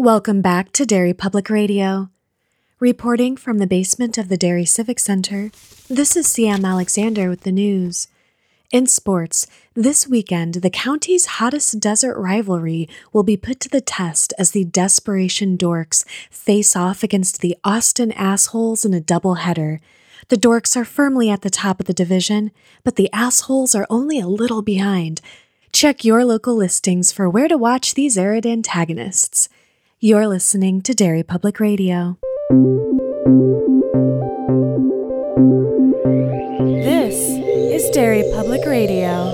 Welcome back to Derry Public Radio. Reporting from the basement of the Derry Civic Center, this is CM Alexander with the news. In sports, this weekend, the county's hottest desert rivalry will be put to the test as the Desperation Dorks face off against the Austin Assholes in a doubleheader. The Dorks are firmly at the top of the division, but the Assholes are only a little behind. Check your local listings for where to watch these arid antagonists. You're listening to Derry Public Radio. This is Derry Public Radio.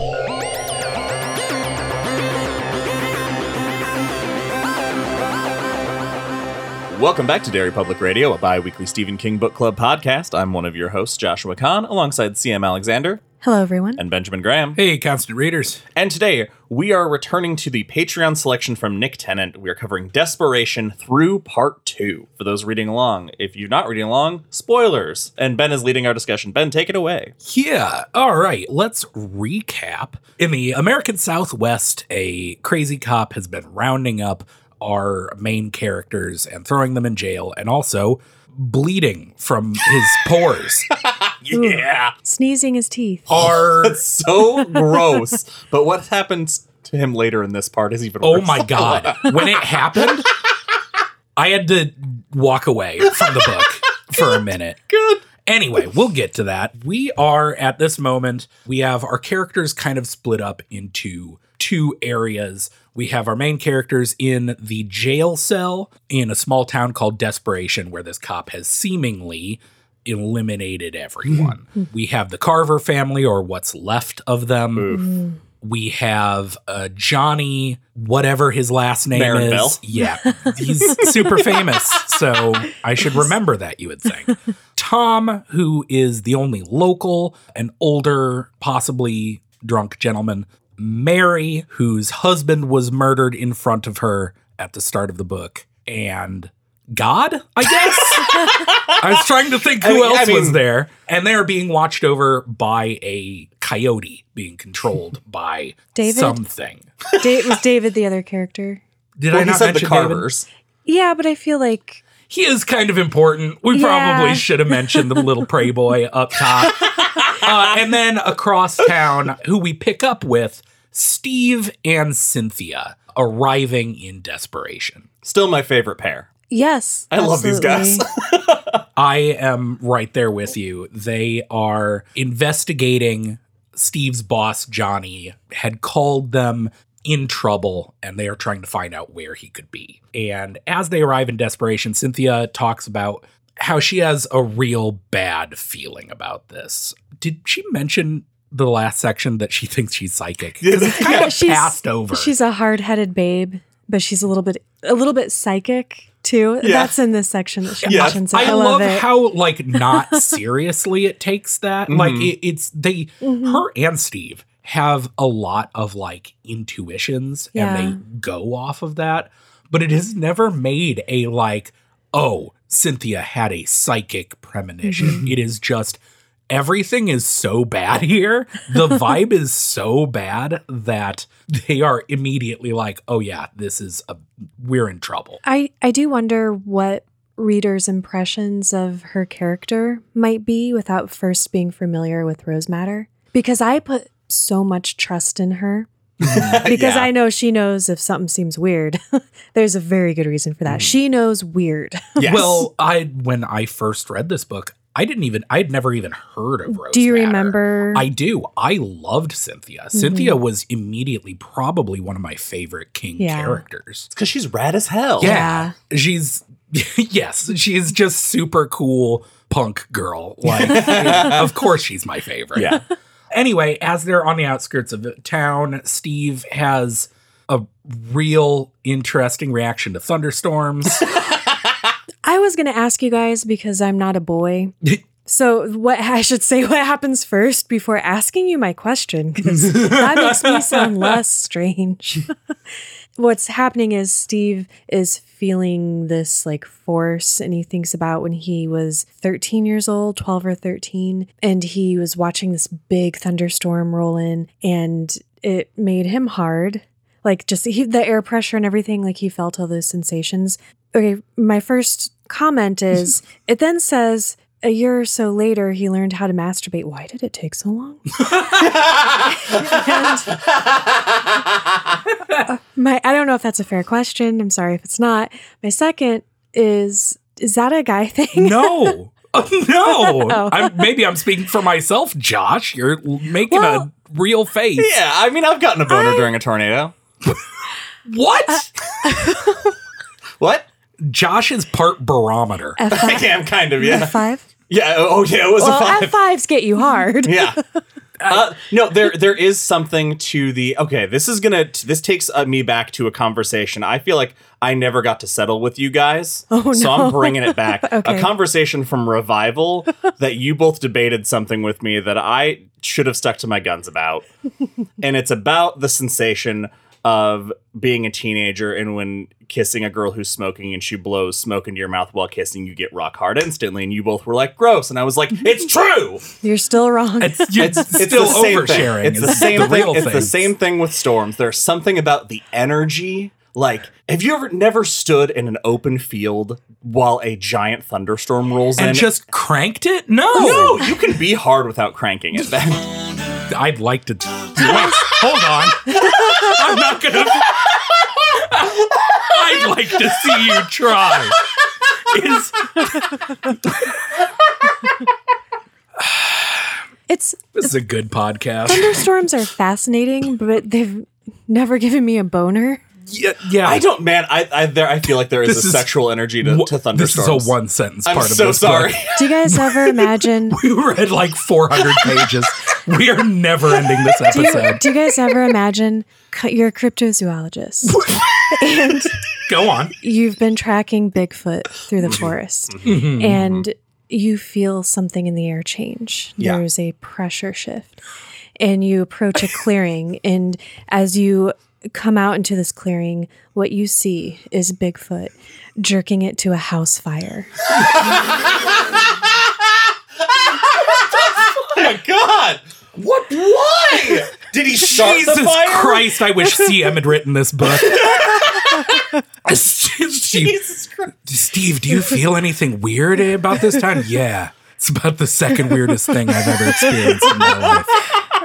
Welcome back to Derry Public Radio, a bi weekly Stephen King Book Club podcast. I'm one of your hosts, Joshua Kahn, alongside CM Alexander Hello, everyone. and Benjamin Graham. Hey, constant readers. And today, we are returning to the Patreon selection from Nick Tennant. We are covering Desperation through part two. For those reading along, if you're not reading along, spoilers. And Ben is leading our discussion. Ben, take it away. Yeah. All right. Let's recap. In the American Southwest, a crazy cop has been rounding up our main characters and throwing them in jail and also bleeding from his pores. Yeah. Sneezing his teeth. Hard. That's so gross. But what happens to him later in this part is even Oh my god. When it happened, I had to walk away from the book for a minute. Good. Anyway, we'll get to that. We are at this moment, we have our characters kind of split up into two areas. We have our main characters in the jail cell in a small town called Desperation, where this cop has seemingly eliminated everyone. we have the Carver family, or what's left of them. We have uh, Johnny, whatever his last name Marinville. is. Yeah, he's super famous. So I should remember that, you would think. Tom, who is the only local, an older, possibly drunk gentleman. Mary, whose husband was murdered in front of her at the start of the book. And God, I guess. I was trying to think who I mean- I else was there. And they're being watched over by a coyote being controlled by David? something. Da- was David the other character? Did Well, I he not said the mention David? Carvers. Yeah, but I feel like He is kind of important. We Yeah. probably should have mentioned the little prey boy up top. Uh, and then across town, who we pick up with Steve and Cynthia arriving in desperation. Still my favorite pair. Yes, I love these guys. I am right there with you. They are investigating Steve's boss, Johnny, had called them in trouble and they are trying to find out where he could be. And as they arrive in desperation, Cynthia talks about how she has a real bad feeling about this. Did she mention the last section that she thinks she's psychic? 'Cause it's kind Yeah, of she's- passed over. She's a hard-headed babe, but she's a little bit a little bit psychic too. Yeah. That's in this section that she Yeah. mentions. it. I, I, love, it. how like not seriously it takes that. Like Mhm. it, it's they Mhm. her and Steve have a lot of like intuitions Yeah. and they go off of that, but it has never made a like oh Cynthia had a psychic premonition. Mm-hmm. It is just everything is so bad here. The vibe is so bad that they are immediately like, "Oh yeah, this is a we're in trouble." I I do wonder what readers' impressions of her character might be without first being familiar with Rose Madder, because I put so much trust in her. because Yeah. I know she knows if something seems weird. There's a very good reason for that. Hmm. She knows weird. Yes. Well, I when I first read this book, I didn't even I'd never even heard of Rose. do you Madder. remember? I do. I loved Cynthia. Cynthia mm-hmm. was immediately probably one of my favorite King Yeah. characters. because she's rad as hell. Yeah. She's yes, she's just super cool punk girl. Like of course she's my favorite. Yeah. Anyway, as they're on the outskirts of the town, Steve has a real interesting reaction to thunderstorms. I was going to ask you guys because I'm not a boy. So what I should say what happens first before asking you my question because that makes me sound less strange. What's happening is Steve is feeling this like force and he thinks about when he was 13 years old, 12 or 13 and he was watching this big thunderstorm roll in and it made him hard. like just he, the air pressure and everything. Like he felt all those sensations. Okay, my first comment is it then says a year or so later he learned how to masturbate. Why did it take so long? And, uh, my I don't know if that's a fair question. I'm sorry if it's not. My second is is that a guy thing? No. Oh, no. Oh. I'm, maybe I'm speaking for myself, Josh. You're making Well- a real face. yeah, I mean, I've gotten a boner during a tornado. What? Uh, What? Josh is part barometer. I F5? am kind of, yeah. F5? Yeah, oh, oh, yeah, it was Well, a five. F5s get you hard. yeah. Uh, no, there there is something to the okay. This is gonna this takes uh, me back to a conversation. I feel like I never got to settle with you guys, Oh, so no. I'm bringing it back. Okay. A conversation from Revival that you both debated something with me that I should have stuck to my guns about, and it's about the sensation of being a teenager and when kissing a girl who's smoking and she blows smoke into your mouth while kissing, you get rock hard instantly, and you both were like, "Gross," and I was like, "It's true." You're still wrong. It's, you're It's, it's still the same oversharing. Thing. It's the is same thing. real It's the same thing with storms. There's something about the energy. Like, have you ever never stood in an open field while a giant thunderstorm rolls And in? And just cranked it? No. no, you can be hard without cranking it. I'd like to. Wait, hold on. I'm not gonna. I'd like to see you try. Is it's this is a good podcast? thunderstorms are fascinating, but they've never given me a boner. Yeah, yeah. I don't, man. I, I there. I feel like there is This a is- sexual energy to, to thunderstorms. This is a one sentence I'm part of so this. sorry. book. Do you guys ever imagine? We read like 400 pages. We are never ending this Do you, episode. do you guys ever imagine c- you're a cryptozoologist and Go on. you've been tracking Bigfoot through the forest Mm-hmm. and you feel something in the air change? Yeah. There's a pressure shift. And you approach a clearing, and as you come out into this clearing, what you see is Bigfoot jerking it to a house fire. Oh my god! What? Why? Did he start Jesus the fire? Christ, I wish CM had written this book. Steve, Jesus Christ! Steve, do you feel anything weird about this time? Yeah. It's about the second weirdest thing I've ever experienced in my life.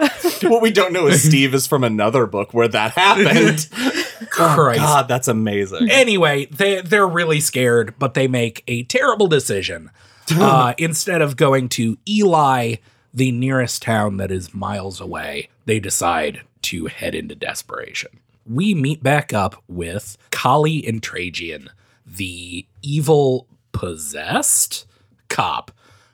What we don't know is Steve is from another book where that happened. Christ. God, that's amazing. Anyway, they they're really scared, but they make a terrible decision. Uh, instead of going to Ely, the nearest town that is miles away, they decide to head into desperation. We meet back up with Collie Entragian, the evil possessed cop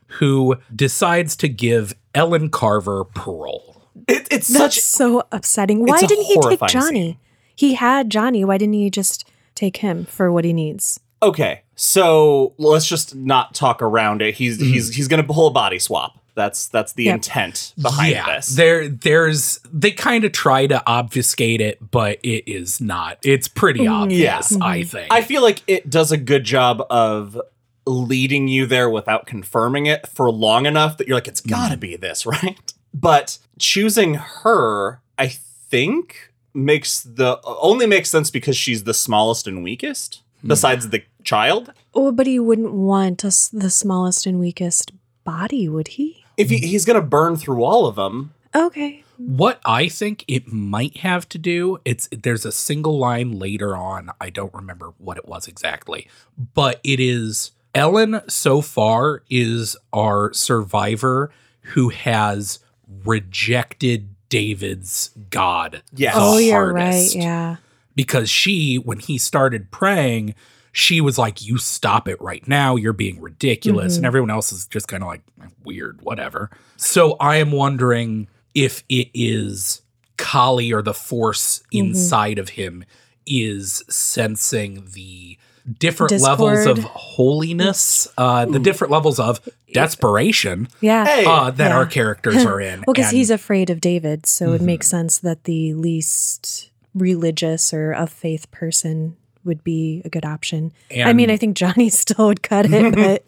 who decides to give Ellen Carver parole. It, it's That's such. so upsetting. Why didn't he take Johnny? scene. He had Johnny. Why didn't he just take him for what he needs? Okay, so let's just not talk around it. He's mm-hmm. he's he's gonna pull a body swap. That's that's the Yep. intent behind yeah, this. there there's they kind of try to obfuscate it, but it is not. It's pretty mm, obvious, mm-hmm. I think. I feel like it does a good job of leading you there without confirming it for long enough that you're like, it's gotta mm. be this, right? But choosing her, I think, makes the only makes sense because she's the smallest and weakest, hmm. besides the child. Oh, but he wouldn't want us the smallest and weakest body, would he? If he, he's gonna burn through all of them, Okay. what I think it might have to do, it's there's a single line later on. I don't remember what it was exactly, but it is Ellen so far is our survivor who has rejected David's God. Yes. the oh, you're hardest. right. Yeah. because she, when he started praying, she was like, You stop it right now. You're being ridiculous. Mhm. And everyone else is just kind of like, Weird, whatever. So I am wondering if it is Collie or the force Mhm. inside of him is sensing the different levels of holiness, uh, the different levels of desperation Yeah. Hey, uh, that Yeah. our characters are in. Well, because And- he's afraid of David, so it Mhm. makes sense that the least religious or of faith person would be a good option. I mean, I think Johnny still would cut it, but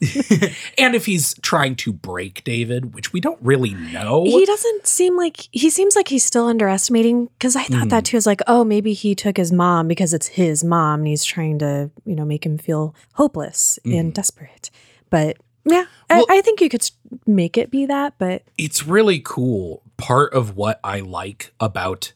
and if he's trying to break David, which we don't really know, he doesn't seem like he seems like he's still underestimating because I thought Mm. that too. is like, oh, maybe he took his mom because it's his mom and he's trying to, you know, make him feel hopeless and desperate. But yeah, Mm. Well- I, I think you could make it be that, but it's really cool. Part of what I like about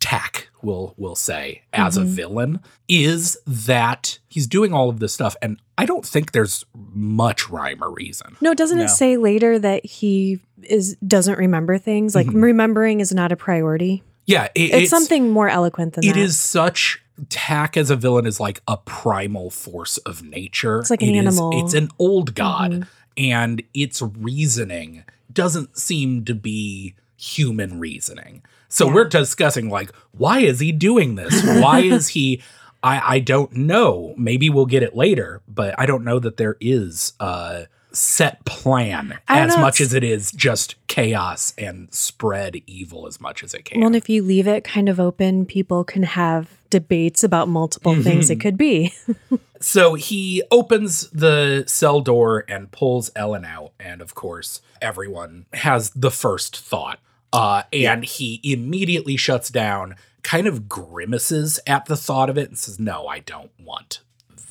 Tak, we'll we'll say, as a villain, is that he's doing all of this stuff, and I don't think there's much rhyme or reason. no, doesn't No. it say later that he is doesn't remember things? Like Mhm. remembering is not a priority. Yeah, it- It's, something more eloquent than It that. is such Tak as a villain is like a primal force of nature. It's like an It is- animal. it's an old god, Mhm. and its reasoning doesn't seem to be human reasoning. So Yeah. we're discussing like, why is he doing this? Why is he? I I don't know. Maybe we'll get it later, but I don't know that there is a set plan as know, much as it is just chaos and spread evil as much as it can. Well, and if you leave it kind of open, people can have debates about multiple mm-hmm. things it could be. So he opens the cell door and pulls Ellen out. And of course, everyone has the first thought. Uh, and he immediately shuts down, kind of grimaces at the thought of it, and says, No, I don't want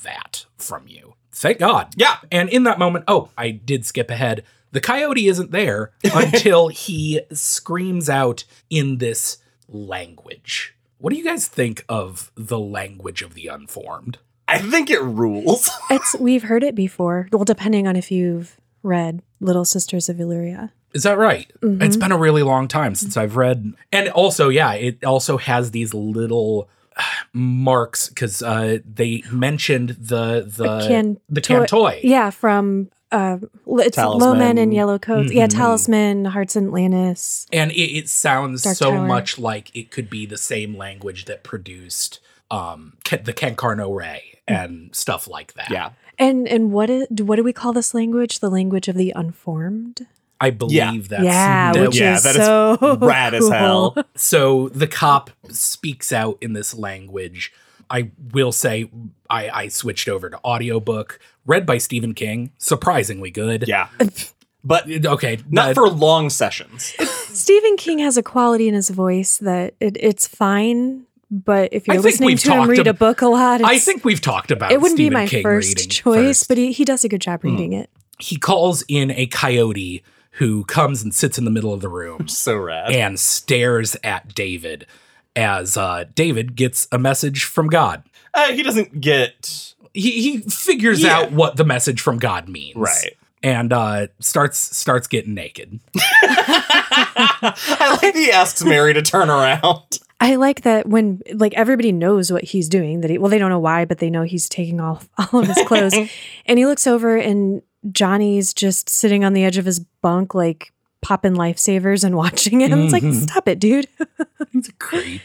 that from you. Thank God. Yeah. And in that moment, oh, I did skip ahead. The coyote isn't there until he screams out in this language. What do you guys think of the language of the unformed? I think it rules. it's we've heard it before. Well, depending on if you've read Little Sisters of Eluria. Is that right? Mhm. It's been a really long time since I've read. And also, yeah, it also has these little uh, marks because uh, they mentioned the the can- the toy- cantoy. Yeah, from uh, it's Talisman. low men in yellow coats. Yeah, Mhm. talisman, hearts and Atlantis. And it, it sounds Dark so Tower. much like it could be the same language that produced um, Ca- the Cancarno Ray and stuff like that. yeah. And and what is, what do we call this language? The language of the unformed. I believe that's yeah, that- which yeah, is that is so rad as hell. So the cop speaks out in this language. I will say I, I switched over to audiobook, read by Stephen King. Surprisingly good. Yeah. But Okay. not uh, for long sessions. Stephen King has a quality in his voice that it, it's fine, but if you're listening to him talked read a book a lot, I think we've talked about it wouldn't be my King first choice, first. but he, he does a good job reading it. he calls in a coyote who comes and sits in the middle of the room so rad. and stares at David as uh, David gets a message from God. Uh, he doesn't get He, he figures Yeah. out what the message from God means. right. and uh starts starts getting naked. I like he asks Mary to turn around. I like that when like everybody knows what he's doing. That he well, they don't know why, but they know he's taking off all of his clothes, and he looks over and Johnny's just sitting on the edge of his bunk, like popping lifesavers and watching him. It's like, Mhm. stop it, dude. He's a creep.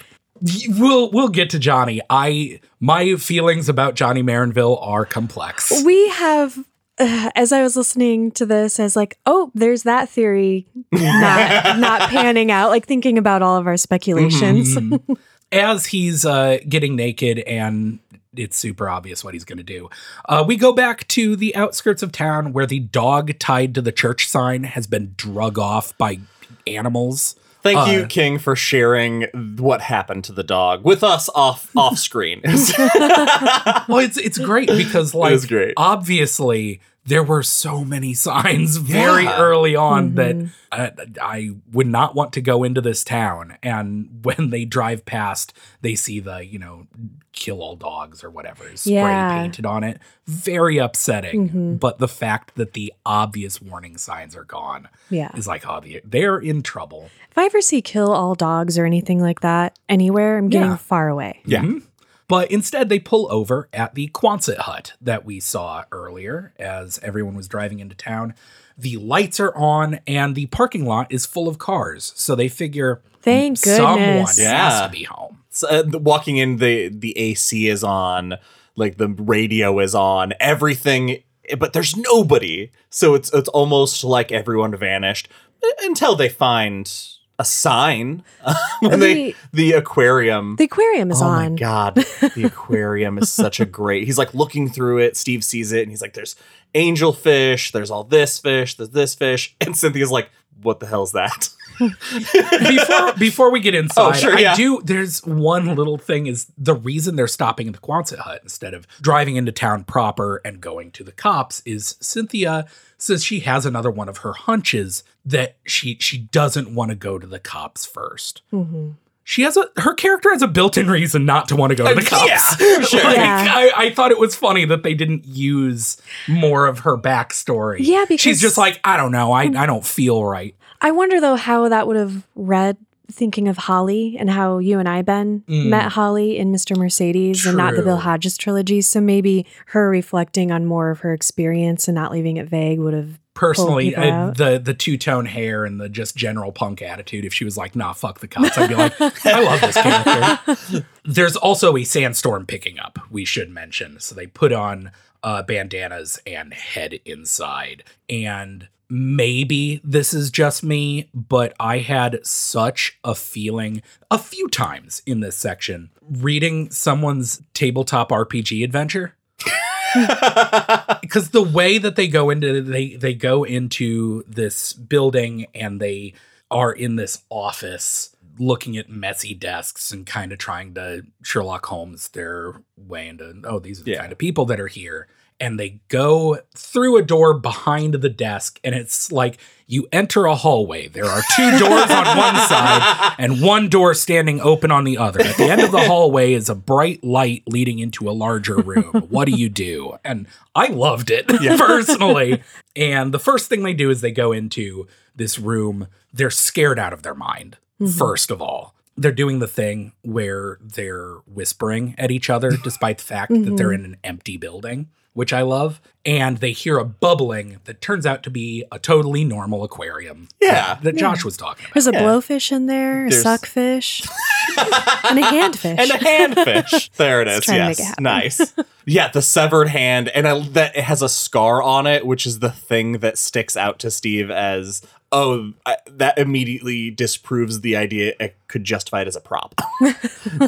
We'll we'll get to Johnny. I my feelings about Johnny Marinville are complex. we have. Uh, as I was listening to this, I was like, "Oh, there's that theory not not panning out." Like thinking about all of our speculations. Mhm. As he's uh, getting naked and it's super obvious what he's going to do. Uh, we go back to the outskirts of town where the dog tied to the church sign has been drug off by animals. Thank Uh, you, King, for sharing what happened to the dog with us off off screen. Well, it's it's great because like is great. obviously there were so many signs very Yeah. early on Mhm. that uh, I would not want to go into this town. And when they drive past, they see the you know kill all dogs or whatever is spray Yeah. painted on it. Very upsetting. Mhm. But the fact that the obvious warning signs are gone yeah. is like, oh, they- they're in trouble. If I ever see kill all dogs or anything like that anywhere, I'm getting Yeah. far away. Yeah. Mhm. But instead, they pull over at the Quonset hut that we saw earlier as everyone was driving into town. The lights are on and the parking lot is full of cars. So they figure Thank someone goodness. Yeah. has to be home. So, uh, the- walking in, the the AC is on, like the radio is on, everything, but there's nobody. So it's it's almost like everyone vanished uh, until they find a sign when they The- the aquarium. The aquarium is oh on. my god, the aquarium is such a great. He's like looking through it. Steve sees it and he's like, "There's angel fish There's all this fish. There's this fish." And Cynthia's like, "What the hell's that?" Before before we get inside, Oh, sure, yeah. I do. There's one little thing is the reason they're stopping at the Quonset hut instead of driving into town proper and going to the cops is Cynthia says she has another one of her hunches that she she doesn't want to go to the cops 1st Mm-hmm. She has a her character has a built-in reason not to want to go to the cops. yeah, sure. Like, Yeah. I, I thought it was funny that they didn't use more of her backstory. Yeah, because- she's just like I don't know. I I don't feel right. I wonder though how that would have read thinking of Holly and how you and I, Ben, Mm. met Holly in Mr. Mercedes and not the Bill Hodges trilogy. So maybe her reflecting on more of her experience and not leaving it vague would have personally I, the the two tone hair and the just general punk attitude if she was like nah fuck the cops i'd be like i love this character there's also a sandstorm picking up we should mention so they put on uh, bandanas and head inside and maybe this is just me but i had such a feeling a few times in this section reading someone's tabletop rpg adventure because the way that they go into they they go into this building and they are in this office looking at messy desks and kind of trying to Sherlock Holmes their way into oh these are the Yeah. kind of people that are here and they go through a door behind the desk and it's like you enter a hallway. There are two doors on one side and one door standing open on the other. At the end of the hallway is a bright light leading into a larger room. What do you do? And i loved it personally. And the first thing they do is they go into this room. They're scared out of their mind mm-hmm. first of all. They're doing the thing where they're whispering at each other despite the fact that they're mm-hmm. in an empty building which I love. And they hear a bubbling that turns out to be a totally normal aquarium. Yeah. that, that Josh was talking about. There's a Yeah. blowfish in there, a suckfish, and a handfish. and a handfish. There it is. trying to make Yes, it nice. Yeah, the severed hand, and I, that it has a scar on it, which is the thing that sticks out to Steve as oh, I, that immediately disproves the idea it could justify it as a prop.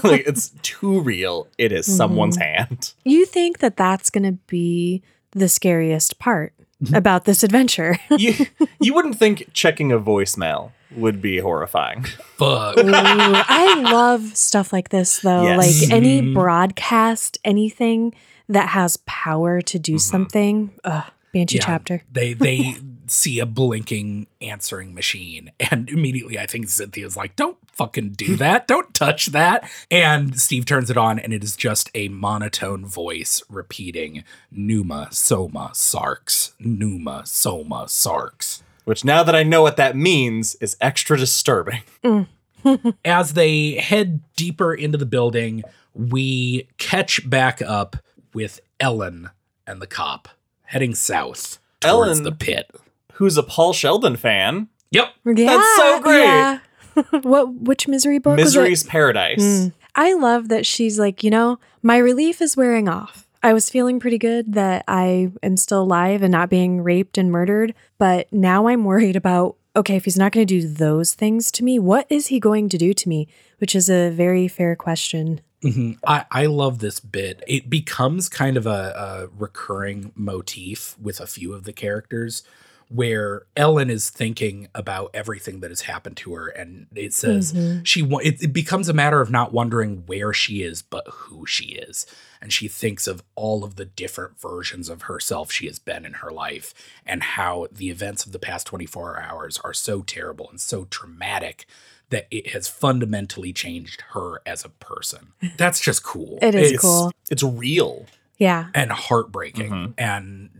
like it's too real. It is Mm-hmm. someone's hand. you think that that's going to be the scariest part about this adventure? You you wouldn't think checking a voicemail would be horrifying. Fuck. Ooh, I love stuff like this though. Yes. Like any Mhm. broadcast, anything that has power to do something. Ugh, Banshee Yeah. chapter. They they see a blinking answering machine, and immediately I think Cynthia's like, "Don't fucking do that! Don't touch that!" And Steve turns it on, and it is just a monotone voice repeating "Numa Soma Sarks, Numa Soma Sarks." Which now that I know what that means is extra disturbing. as they head deeper into the building, we catch back up with Ellen and the cop heading south towards Ellen- the pit. Who's a Paul Sheldon fan? Yep. Yeah, so great. Yeah. what? Which misery book? was? Misery's Paradise. Mm. I love that she's like, you know, my relief is wearing off. I was feeling pretty good that I am still alive and not being raped and murdered, but now I'm worried about okay, if he's not going to do those things to me, what is he going to do to me? Which is a very fair question. Mhm. I, I love this bit. It becomes kind of a, a recurring motif with a few of the characters where Ellen is thinking about everything that has happened to her. And it says mm-hmm. she it, it becomes a matter of not wondering where she is, but who she is. And she thinks of all of the different versions of herself she has been in her life and how the events of the past 24 hours are so terrible and so traumatic that it has fundamentally changed her as a person. That's just cool. It is It's- cool. It's real. Yeah. And heartbreaking. Mhm. And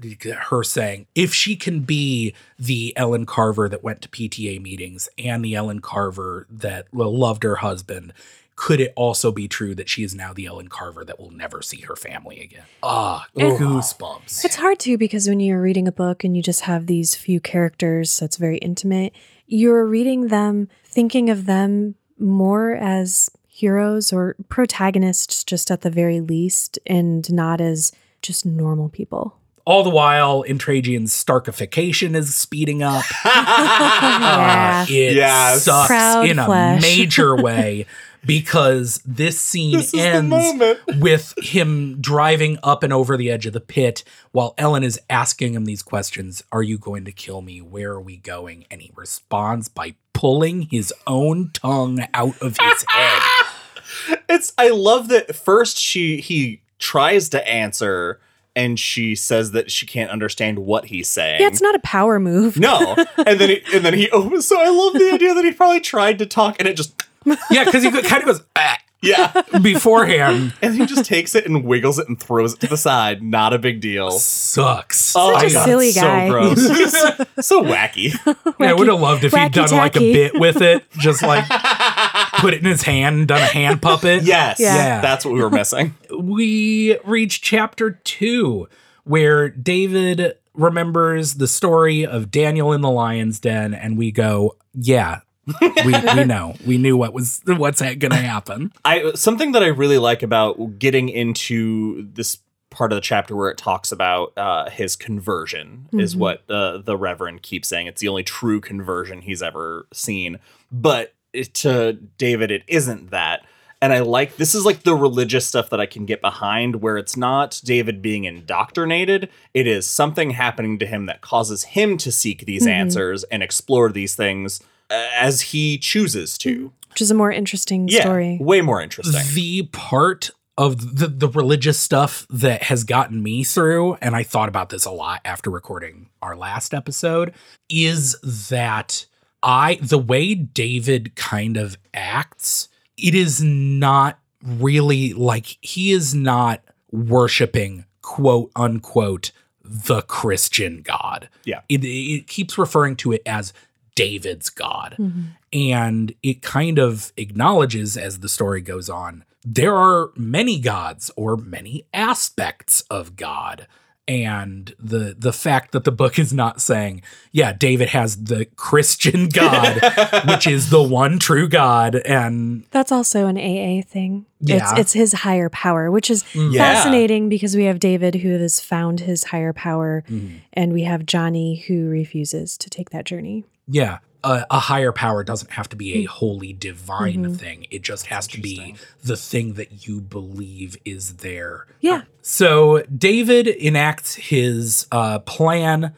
her saying, if she can be the Ellen Carver that went to PTA meetings and the Ellen Carver that loved her husband, could it also be true that she is now the Ellen Carver that will never see her family again? Ah, goosebumps. It's hard too because when you're reading a book and you just have these few characters that's very intimate, you're reading them thinking of them more as heroes or protagonists just at the very least and not as just normal people. All the while, Entragian's Starkification is speeding up. yeah. Uh, it Yes. sucks Proud in a major way because this scene This ends with him driving up and over the edge of the pit while Ellen is asking him these questions Are you going to kill me? Where are we going? And he responds by pulling his own tongue out of his head. It's I love that first she he tries to answer and she says that she can't understand what he's saying. Yeah, it's not a power move. no. And then he, and then he opens so I love the idea that he probably tried to talk and it just Yeah, because he kind of goes "Ah," yeah. beforehand. And he just takes it and wiggles it and throws it to the side. Not a big deal. Sucks. Oh Such my a God, silly so guy. gross. He's so, so wacky. Yeah, I would have loved if he'd wacky done like a tacky. bit with it, just like put it in his hand and done a hand puppet. Yes. Yeah. That's what we were missing. we reach chapter two, where David remembers the story of Daniel in the lion's den, and we go, yeah. we, we know we knew what was what's gonna happen I something that I really like about getting into this part of the chapter where it talks about uh, his conversion is Mhm. what uh, the Reverend keeps saying. It's the only true conversion he's ever seen. But it- to David, it isn't that. And I like this is like the religious stuff that I can get behind, where it's not David being indoctrinated. It is something happening to him that causes him to seek these Mhm. answers and explore these things as he chooses to. Which is a more interesting Yeah, story. way more interesting. the part of the, the religious stuff that has gotten me through and i thought about this a lot after recording our last episode is that i the way david kind of acts it is not really like he is not worshiping quote unquote the christian god Yeah. it, it keeps referring to it as david's god Mhm. and it kind of acknowledges as the story goes on there are many gods or many aspects of god and the the fact that the book is not saying yeah david has the christian god which is the one true god and That's also an AA thing. Yeah. It's it's his higher power, which is Yeah. fascinating because we have David who has found his higher power Mhm. and we have Johnny who refuses to take that journey. yeah a, a higher power doesn't have to be a holy divine Mhm. thing it just has to be the thing that you believe is there Yeah. So David enacts his uh, plan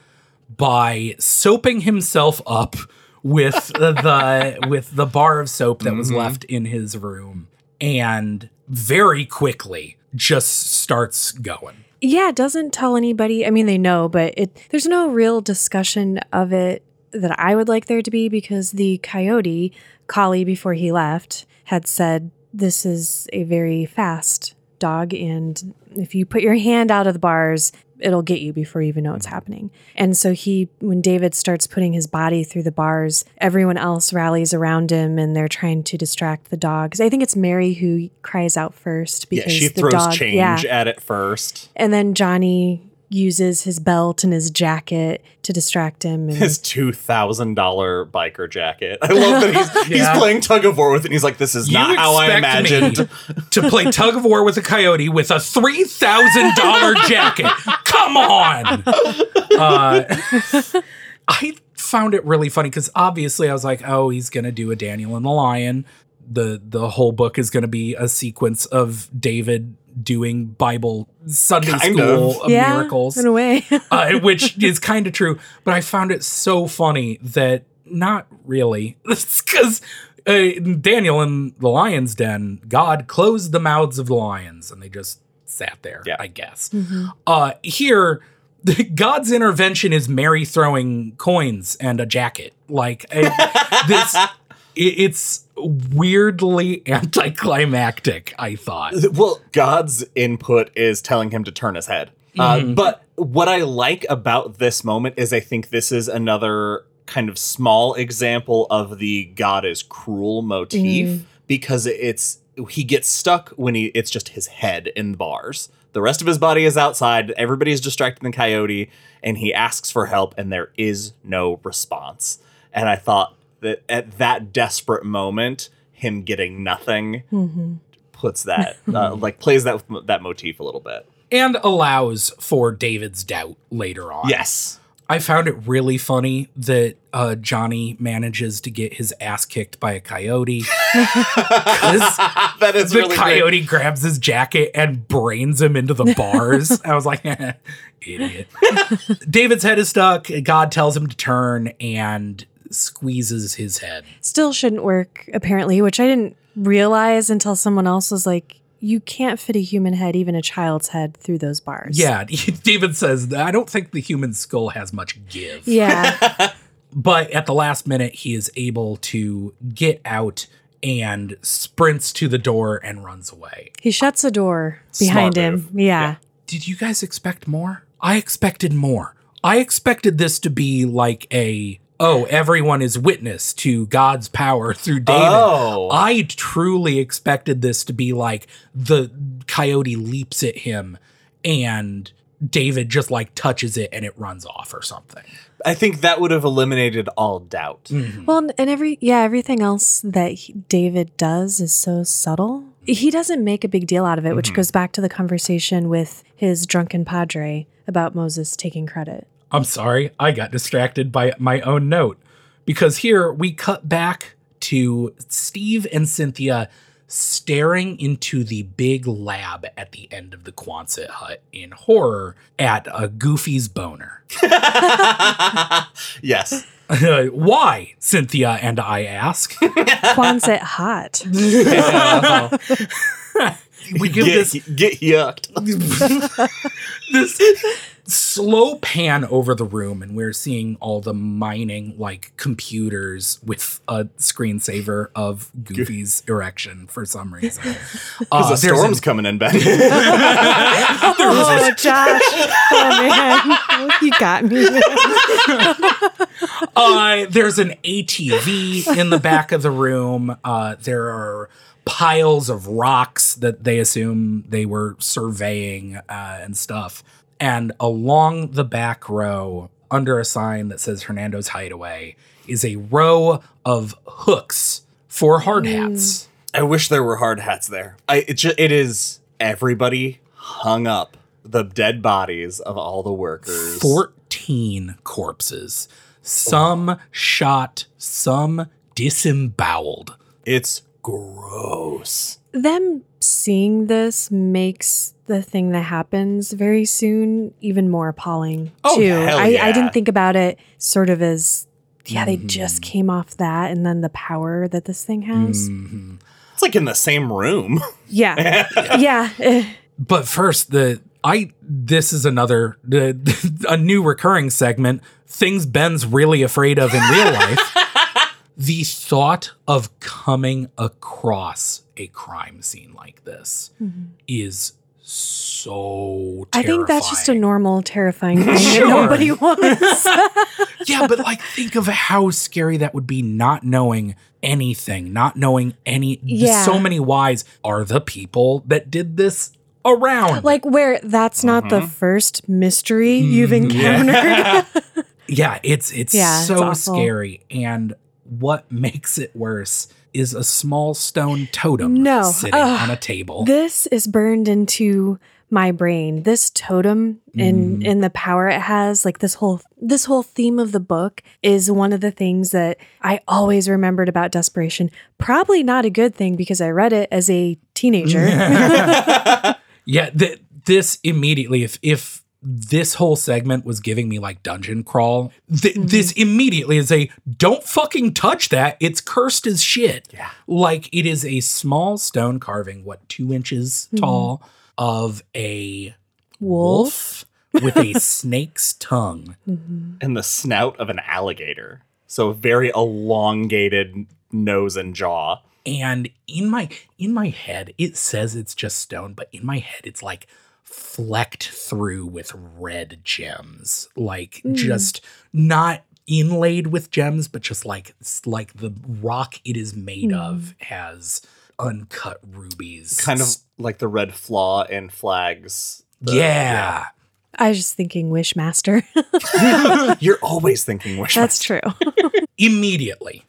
by soaping himself up with the with the bar of soap that was Mhm. left in his room, and very quickly just starts going. Yeah, it doesn't tell anybody. I mean, they know, but it there's no real discussion of it that I would like there to be because the coyote, Collie, before he left, had said this is a very fast dog, and if you put your hand out of the bars, it'll get you before you even know what's happening. And so he, when David starts putting his body through the bars, everyone else rallies around him, and they're trying to distract the dogs. I think it's Mary who cries out first Yeah, because she the throws dog, change yeah, at it first. and then Johnny uses his belt and his jacket to distract him. And His two thousand dollar biker jacket. I love that he's Yeah. he's playing tug of war with it. and He's like, "This is not how I imagined." to play tug of war with a coyote with a three thousand dollar jacket. Come on. Uh, I found it really funny because obviously I was like, oh, he's gonna do a Daniel and the Lion. The the whole book is gonna be a sequence of David doing Bible Sunday Kind school of. yeah, miracles in a way. uh, which is kind of true. But I found it so funny that not really, because uh, Daniel in the lion's den, God closed the mouths of the lions, and they just sat there. Yeah. I guess. Mhm. Uh, here. God's intervention is Mary throwing coins and a jacket. Like I- this, it- it's weirdly anticlimactic. I thought. well, God's input is telling him to turn his head. Uh, Mhm. but what I like about this moment is I think this is another kind of small example of the God is cruel motif Mm. because it's he gets stuck when he it's just his head in the bars. The rest of his body is outside. Everybody's distracting the coyote, and he asks for help, and there is no response. And I thought that at that desperate moment, him getting nothing Mhm. puts that uh, like plays that that motif a little bit. and allows for David's doubt later on. Yes. I found it really funny that uh, Johnny manages to get his ass kicked by a coyote. 'Cause that is the really coyote grabs his jacket and brains him into the bars. I was like, idiot. David's head is stuck. God tells him to turn and squeezes his head. Still shouldn't work, apparently, which I didn't realize until someone else was like, you can't fit a human head, even a child's head, through those bars. Yeah, David says, I don't think the human skull has much give. Yeah. But at the last minute, he is able to get out and sprints to the door and runs away. he shuts a door behind him. Yeah. Did you guys expect more? I expected more. I expected this to be like a oh, everyone is witness to God's power through David. Oh. I truly expected this to be like the coyote leaps at him and David just like touches it and it runs off or something. I think that would have eliminated all doubt. Mm-hmm. Well, and every, yeah, everything else that he, David does is so subtle. He mm-hmm. doesn't make a big deal out of it, which mm-hmm. goes back to the conversation with his drunken padre about Moses taking credit. I'm sorry, I got distracted by my own note because here we cut back to Steve and Cynthia staring into the big lab at the end of the Quonset hut in horror at a Goofy's boner. yes. Why? Cynthia and I ask. Quonset hot. We give Get, this get yucked. this slow pan over the room and we're seeing all the mining like computers with a screensaver of Goofy's erection for some reason. Uh, the storm's an- coming in, Ben. Oh, Josh. Oh, man. You got me. uh, there's an ATV in the back of the room. Uh, there are piles of rocks that they assume they were surveying uh, and stuff. And along the back row, under a sign that says Hernando's Hideaway, is a row of hooks for hard hmm. hats. I wish there were hard hats there. I it, ju- it is everybody hung up the dead bodies of all the workers. 14 corpses, some shot, some disemboweled. It's gross. Them seeing this makes the thing that happens very soon even more appalling Oh, too. hell I, yeah. I didn't think about it sort of as yeah, they Mm-hmm. just came off that and then the power that this thing has. Mm. It's like in the same room. Yeah. yeah. But first, the I this is another the, a new recurring segment. Things Ben's really afraid of in real life. the thought of coming across a crime scene like this is so. I think that's just a normal terrifying thing Sure. that nobody wants. yeah, but like think of how scary that would be not knowing anything, not knowing any Yeah. so many whys are the people that did this around. like where that's not the first mystery you've Mm, encountered. yeah, it's it's Yeah, so awful. scary and what makes it worse is a small stone totem No. sitting Ugh. on a table. This is burned into my brain. This totem and Mm. and the power it has, like this whole this whole theme of the book is one of the things that I always remembered about desperation. Probably not a good thing because I read it as a teenager. yeah, th- this immediately if if this whole segment was giving me like dungeon crawl, th- Mm-hmm. this immediately is a don't fucking touch that. It's cursed as shit. Yeah. Like it is a small stone carving, what, two inches Mm-hmm. tall, of a Wolf. wolf with a snake's tongue. and the snout of an alligator. So very elongated nose and jaw. and in my in my head it says it's just stone but in my head it's like flecked through with red gems like hmm. just not inlaid with gems but just like like the rock it is made hmm. of has uncut rubies Kind of like the red flaw in flags. The- yeah. I was just thinking Wishmaster. You're always thinking wish. That's true. immediately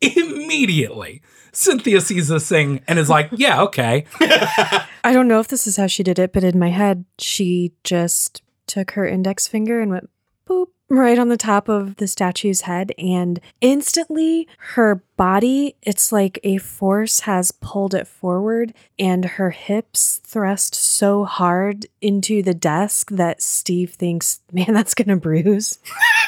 immediately Cynthia sees this thing and is like, yeah, okay. I don't know if this is how she did it, but in my head, she just took her index finger and went boop right on the top of the statue's head. And instantly, her body, it's like a force has pulled it forward, and her hips thrust so hard into the desk that Steve thinks, man, that's going to bruise.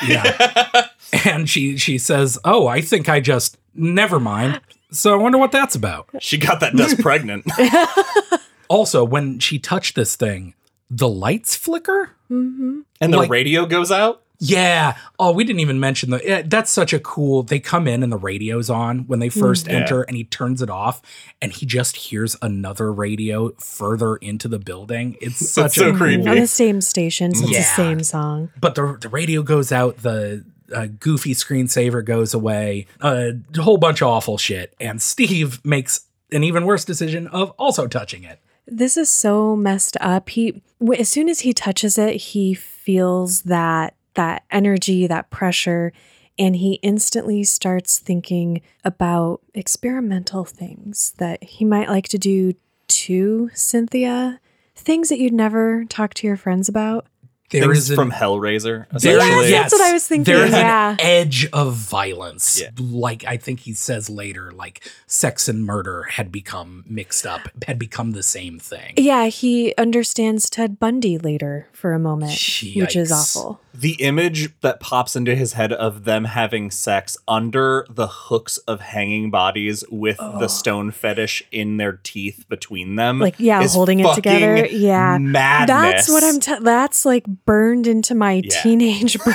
Yeah. and she she says, "Oh, I think I just never mind." So I wonder what that's about. She got that desk pregnant. Also, when she touched this thing, the lights flicker. Mm-hmm. And the Like- radio goes out? Yeah. Oh, we didn't even mention the. yeah, that's such a cool. They come in and the radio's on when they first Yeah. enter, and he turns it off, and he just hears another radio further into the building. It's such so a creepy. cool- On the same station, so it's Yeah. the same song. but the the radio goes out. The uh, goofy screensaver goes away. A whole bunch of awful shit, and Steve makes an even worse decision of also touching it. This is so messed up. He as soon as he touches it, he feels that that energy, that pressure, and he instantly starts thinking about experimental things that he might like to do to Cynthia, things that you'd never talk to your friends about. There Things is an- from Hellraiser. There essentially. is- Yes, that's what I was thinking, There's yeah. an edge of violence. Yeah. Like I think he says later, like sex and murder had become mixed up, had become the same thing. Yeah, he understands Ted Bundy later for a moment, which is awful. The image that pops into his head of them having sex under the hooks of hanging bodies with the stone fetish in their teeth between them. Like, yeah, is holding it together. Yeah. Madness. That's what I'm. T- that's like burned into my Yeah. teenage brain.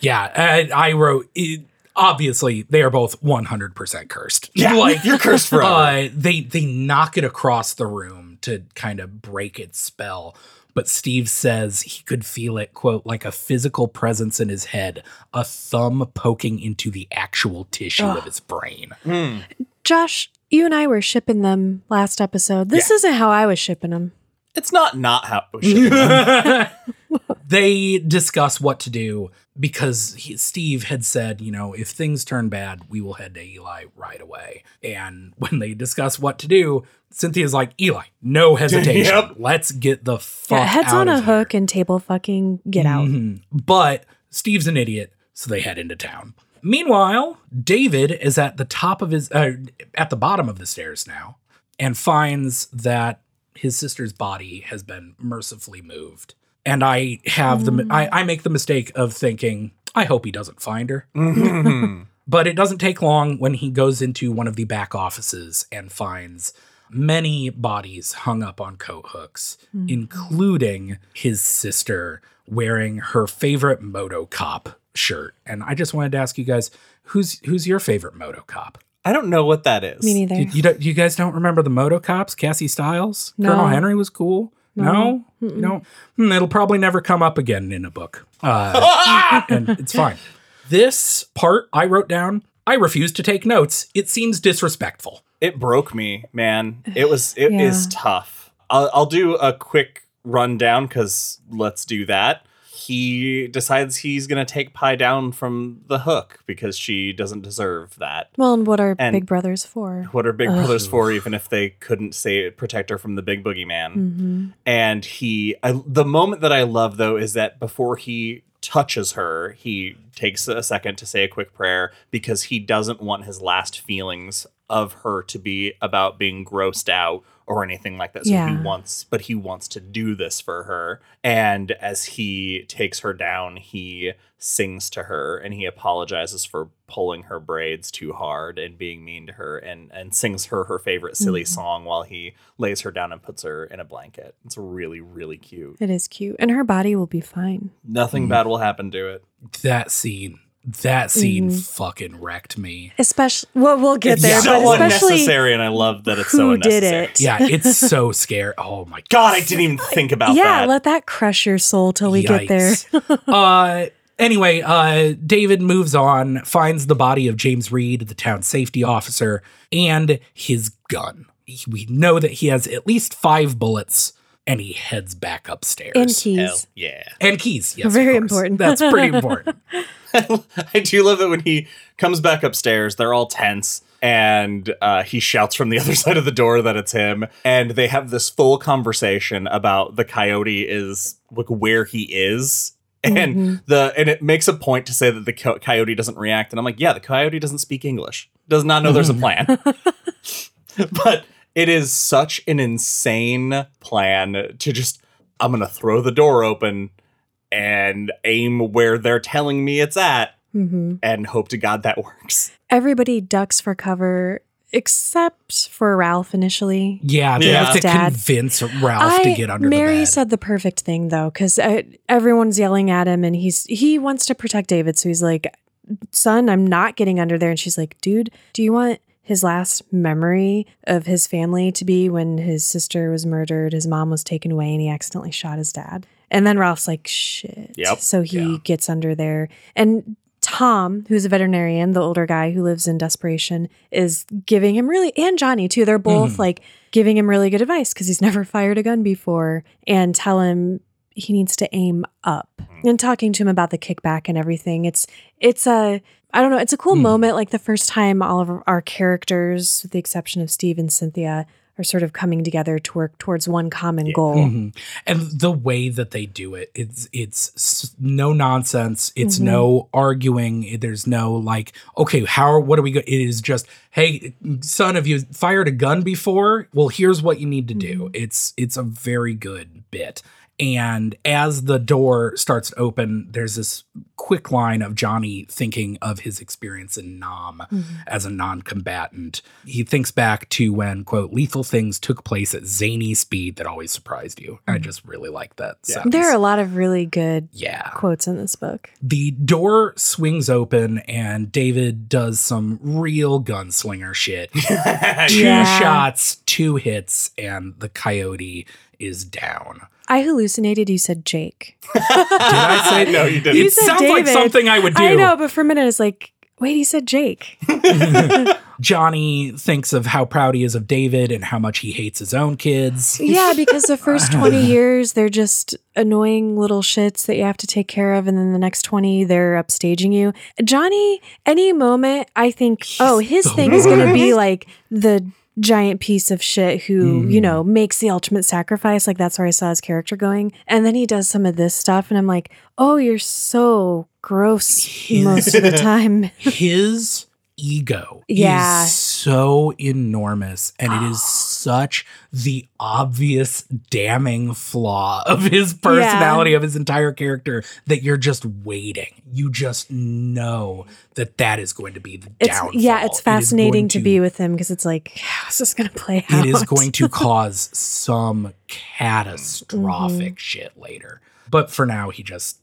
Yeah, I, I wrote. It, obviously, they are both 100% cursed. Yeah, like, you're cursed forever. Uh, they they knock it across the room to kind of break its spell. But Steve says he could feel it, quote, like a physical presence in his head, a thumb poking into the actual tissue of his brain. Hmm. Josh, you and I were shipping them last episode. This isn't how I was shipping them. It's not not how it should be. they discuss what to do because he, Steve had said, you know, if things turn bad, we will head to Ely right away. And when they discuss what to do, Cynthia's like, Ely, no hesitation. Yep. Let's get the fuck Yeah, heads out on of a here." hook and table fucking get out. Mhm. But Steve's an idiot, so they head into town. Meanwhile, David is at the top of his, uh, at the bottom of the stairs now, and finds that his sister's body has been mercifully moved. And I have the, I, I make the mistake of thinking, I hope he doesn't find her. Mhm. But it doesn't take long when he goes into one of the back offices and finds many bodies hung up on coat hooks, including his sister wearing her favorite Moto Cop shirt. And I just wanted to ask you guys, who's who's your favorite Moto Cop? I don't know what that is. Me neither. You, you, don't, you guys don't remember the Moto Cops? Cassie Styles? No. Colonel Henry was cool. No, no, Hmm, it'll probably never come up again in a book, uh, and it's fine. This part I wrote down. I refuse to take notes. It seems disrespectful. It broke me, man. It was it is Yeah. tough. I'll, I'll do a quick rundown because let's do that. He decides he's gonna take Pie down from the hook because she doesn't deserve that. Well, and what are And- big brothers for? What are Big Ugh. Brothers for? Even if they couldn't say protect her from the big boogeyman. hmm and he I, the moment that i love though is that before he touches her he takes a second to say a quick prayer because he doesn't want his last feelings of her to be about being grossed out or anything like that so he wants but he wants to do this for her and as he takes her down he sings to her and he apologizes for pulling her braids too hard and being mean to her and and sings her her favorite silly Mhm. song while he lays her down and puts her in a blanket. It's really really cute. It is cute, and her body will be fine. Nothing Mm. bad will happen to it. That scene, that scene Mhm. fucking wrecked me. Especially, well, we'll get it's there, so but especially unnecessary and I love that it's so who did unnecessary. it? Yeah, it's so scary. Oh my God, I didn't even think about yeah, that. Yeah, let that crush your soul till we get there. Uh anyway, uh David moves on, finds the body of James Reed, the town safety officer, and his gun. We know that he has at least 5 bullets and he heads back upstairs. And keys. Hell yeah. And keys. Yes, Very course. important. That's pretty important. I do love it when he comes back upstairs, they're all tense. And uh, he shouts from the other side of the door that it's him. And they have this full conversation about the coyote is like where he is. And Mhm. the and it makes a point to say that the co- coyote doesn't react. And I'm like, yeah, the coyote doesn't speak English, does not know there's a plan. but it is such an insane plan to just I'm gonna throw the door open and aim where they're telling me it's at Mhm. and hope to God that works. Everybody ducks for cover except for Ralph initially. Yeah, they Yeah. have to Dad. convince Ralph to get under Mary the bed. said the perfect thing though, because everyone's yelling at him, and he's he wants to protect David, so he's like, "Son, I'm not getting under there." And she's like, "Dude, do you want his last memory of his family to be when his sister was murdered, his mom was taken away, and he accidentally shot his dad?" And then Ralph's like, "Shit." Yep. So he Yeah. gets under there, and Tom, who's a veterinarian, the older guy who lives in desperation, is giving him really, and Johnny too. They're both Mhm. like giving him really good advice because he's never fired a gun before and tell him he needs to aim up and talking to him about the kickback and everything. It's, it's a, I don't know, it's a cool Mm. moment. Like the first time all of our characters, with the exception of Steve and Cynthia, are sort of coming together to work towards one common goal. Mhm. And the way that they do it, it's it's no nonsense. It's Mhm. no arguing. There's no like, okay, how what are we? Go-? It is just, hey, son, have you fired a gun before? Well, here's what you need to do. It's it's a very good bit. And as the door starts to open, there's this quick line of Johnny thinking of his experience in Nam Mhm. as a non-combatant. He thinks back to when quote lethal things took place at zany speed that always surprised you. I just really like that. Yeah. sentence. There are a lot of really good yeah. quotes in this book. The door swings open and David does some real gunslinger shit. Two Yeah. shots, two hits, and the coyote is down. I hallucinated. You said Jake. Did I say No, you didn't. You It said sounds like something I would do. I know, but for a minute, it's like, wait, he said Jake. Johnny thinks of how proud he is of David and how much he hates his own kids. Yeah, because the first 20 years, they're just annoying little shits that you have to take care of. And then the next 20, they're upstaging you. Johnny, any moment, I think, oh, his thing is going to be like the giant piece of shit who, you Mhm. know, makes the ultimate sacrifice. Like that's where I saw his character going. And then he does some of this stuff. And I'm like, oh, you're so gross most of the time. his ego Yeah. is so enormous and it is such the obvious damning flaw of his personality of his entire character that you're just waiting you just know that that is going to be the It's, downfall yeah, it's fascinating going to, be with him because it's like, how's this going to play out? it is going to cause some catastrophic Mm-hmm. shit later. But for now, he just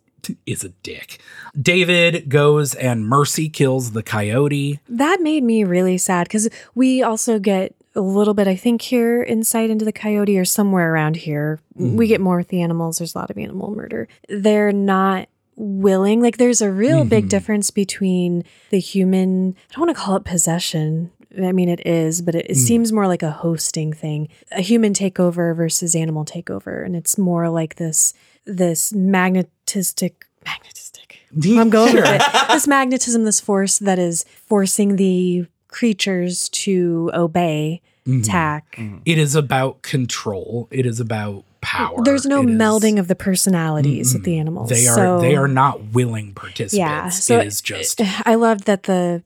is a dick. David goes and Mercy kills the coyote. That made me really sad because we also get a little bit, I think, here insight into the coyote or somewhere around here. We get more with the animals. There's a lot of animal murder. They're not willing. Like, there's a real big Mhm. difference between the human, I don't want to call it possession. I mean, it is, but it, it Mm. seems more like a hosting thing, a human takeover versus animal takeover. And it's more like this, this magnetistic, magnetistic. I'm going with it. This magnetism, this force that is forcing the creatures to obey Mhm. Tak. It is about control. It is about power. There's no It is- melding of the personalities with Mm-mm. the animals. They are So- they are not willing participants. Yeah, so it is just I loved that the,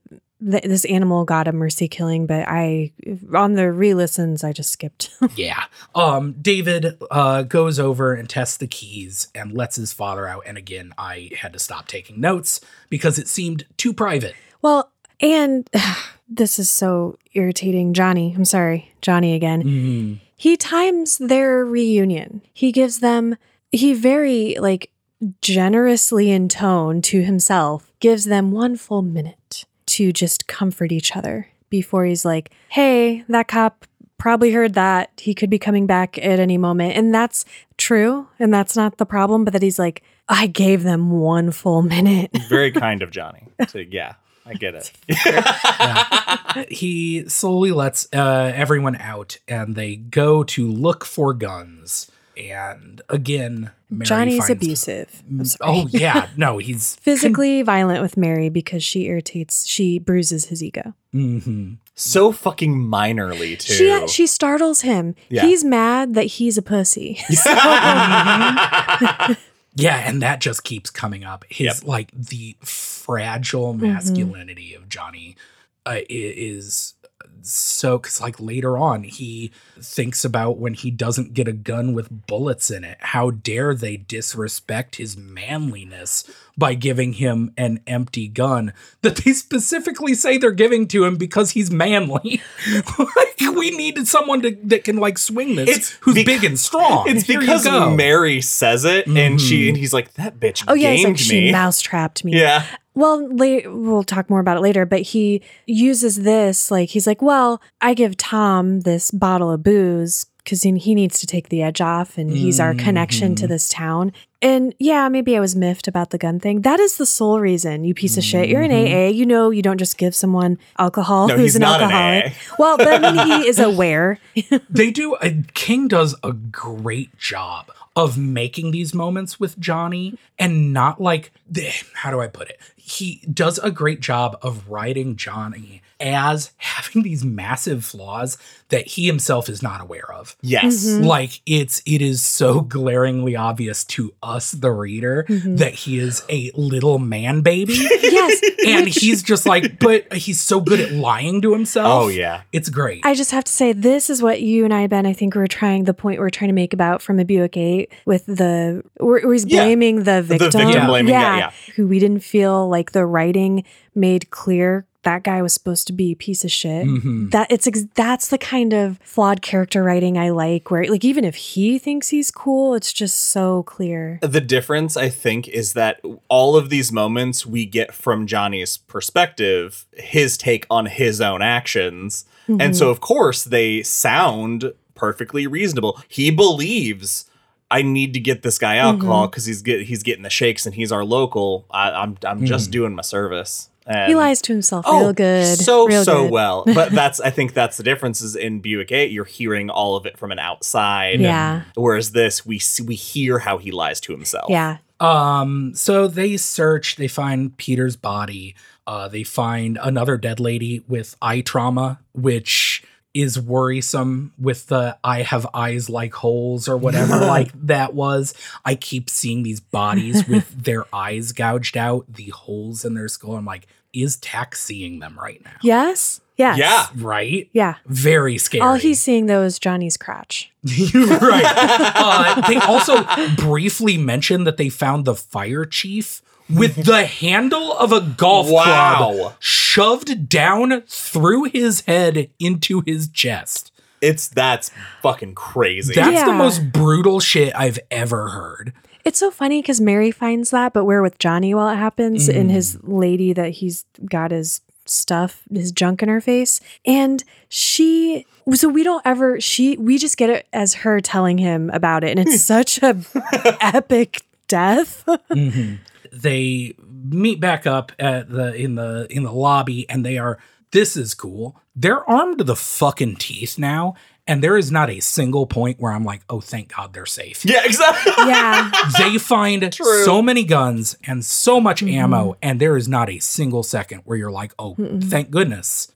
the this animal got a mercy killing, but I on the re-listens I just skipped. yeah. Um David uh goes over and tests the keys and lets his father out and again I had to stop taking notes because it seemed too private. well, and this is so irritating, Johnny. I'm sorry, Johnny again. Mhm. he times their reunion. He gives them, he very like generously in tone to himself, gives them one full minute to just comfort each other before he's like, hey, that cop probably heard that. He could be coming back at any moment. And that's true. And that's not the problem. But that he's like, I gave them one full minute. Very kind of Johnny. So yeah, I get it. he slowly lets uh, everyone out and they go to look for guns. And again, Mary Johnny's finds- abusive. I'm. Oh yeah, no, he's Physically violent with Mary because she irritates, she bruises his ego. Mhm. So fucking minorly uh, too. She she startles him. Yeah. He's mad that he's a pussy. Mm-hmm. Yeah, and that just keeps coming up. His Yep. like the fragile masculinity mm-hmm. of Johnny uh, is so because like later on he thinks about when he doesn't get a gun with bullets in it how dare they disrespect his manliness by giving him an empty gun that they specifically say they're giving to him because he's manly like we needed someone to, that can like swing this It's who's bec- big and strong It's Here because. Mary says it, and she and he's like, "That bitch oh yeah, gamed like me." she mousetrapped me. yeah, Well, la- we'll talk more about it later, but he uses this like he's like, "Well, I give Tom this bottle of booze cuz he, he needs to take the edge off and he's our connection Mm-hmm. to this town." And yeah, maybe I was miffed about the gun thing. That is the sole reason, you piece of shit. You're an AA. You know you don't just give someone alcohol Mm-hmm. No, who's an an alcoholic. AA. Well, but I mean he is aware. they do uh, king does a great job of making these moments with johnny and not like how do i put it he does a great job of writing johnny as having these massive flaws that he himself is not aware of yes. Mm-hmm. like it's it is so glaringly obvious to us the reader that he is a little man baby yes. and he's just like but he's so good at lying to himself Oh yeah. it's great I just have to say, this is what you and I, Ben, I think we're trying, the point we're trying to make about from a Buick 8 with the, where, where he's Yeah. blaming the victim. victim blaming, yeah, yeah. Who we didn't feel like the writing made clear that guy was supposed to be a piece of shit. Mhm. That it's ex- that's the kind of flawed character writing I like, where like even if he thinks he's cool, it's just so clear. The difference, I think, is that all of these moments we get from Johnny's perspective, his take on his own actions. And so, mm-hmm. of course, they sound perfectly reasonable. He believes. I need to get this guy alcohol mm-hmm. because he's get he's getting the shakes and he's our local. I, I'm I'm just mm-hmm. doing my service. And He lies to himself Oh, real good, so real so good. well. But that's I think that's the difference is in Buick 8, you're hearing all of it from an outside. Yeah. Whereas this, we see, we hear how he lies to himself. Yeah, Um, so they search, they find Peter's body. Uh, they find another dead lady with eye trauma, which is worrisome with the I have eyes like holes or whatever like that was. I keep seeing these bodies with their eyes gouged out, the holes in their skull. I'm like, is Tak seeing them right now? yes, yes, Yeah. Right? yeah. Very scary. All he's seeing though is Johnny's crotch. right. Uh, they also briefly mentioned that they found the fire chief with the handle of a golf Wow. club shoved down through his head into his chest. It's that's fucking crazy. That's the most brutal shit I've ever heard. It's so funny because Mary finds that, but we're with Johnny while it happens, and mm. his lady that he's got his stuff, his junk in her face. And she, so we don't ever, she, we just get it as her telling him about it. And it's such a epic death. Mm-hmm. They meet back up at the in the in the lobby and they are this is cool. They're armed to the fucking teeth now and there is not a single point where I'm like, "Oh, thank God they're safe." yeah, exactly. yeah. they find True. so many guns and so much Mm-hmm. ammo, and there is not a single second where you're like, oh, thank goodness.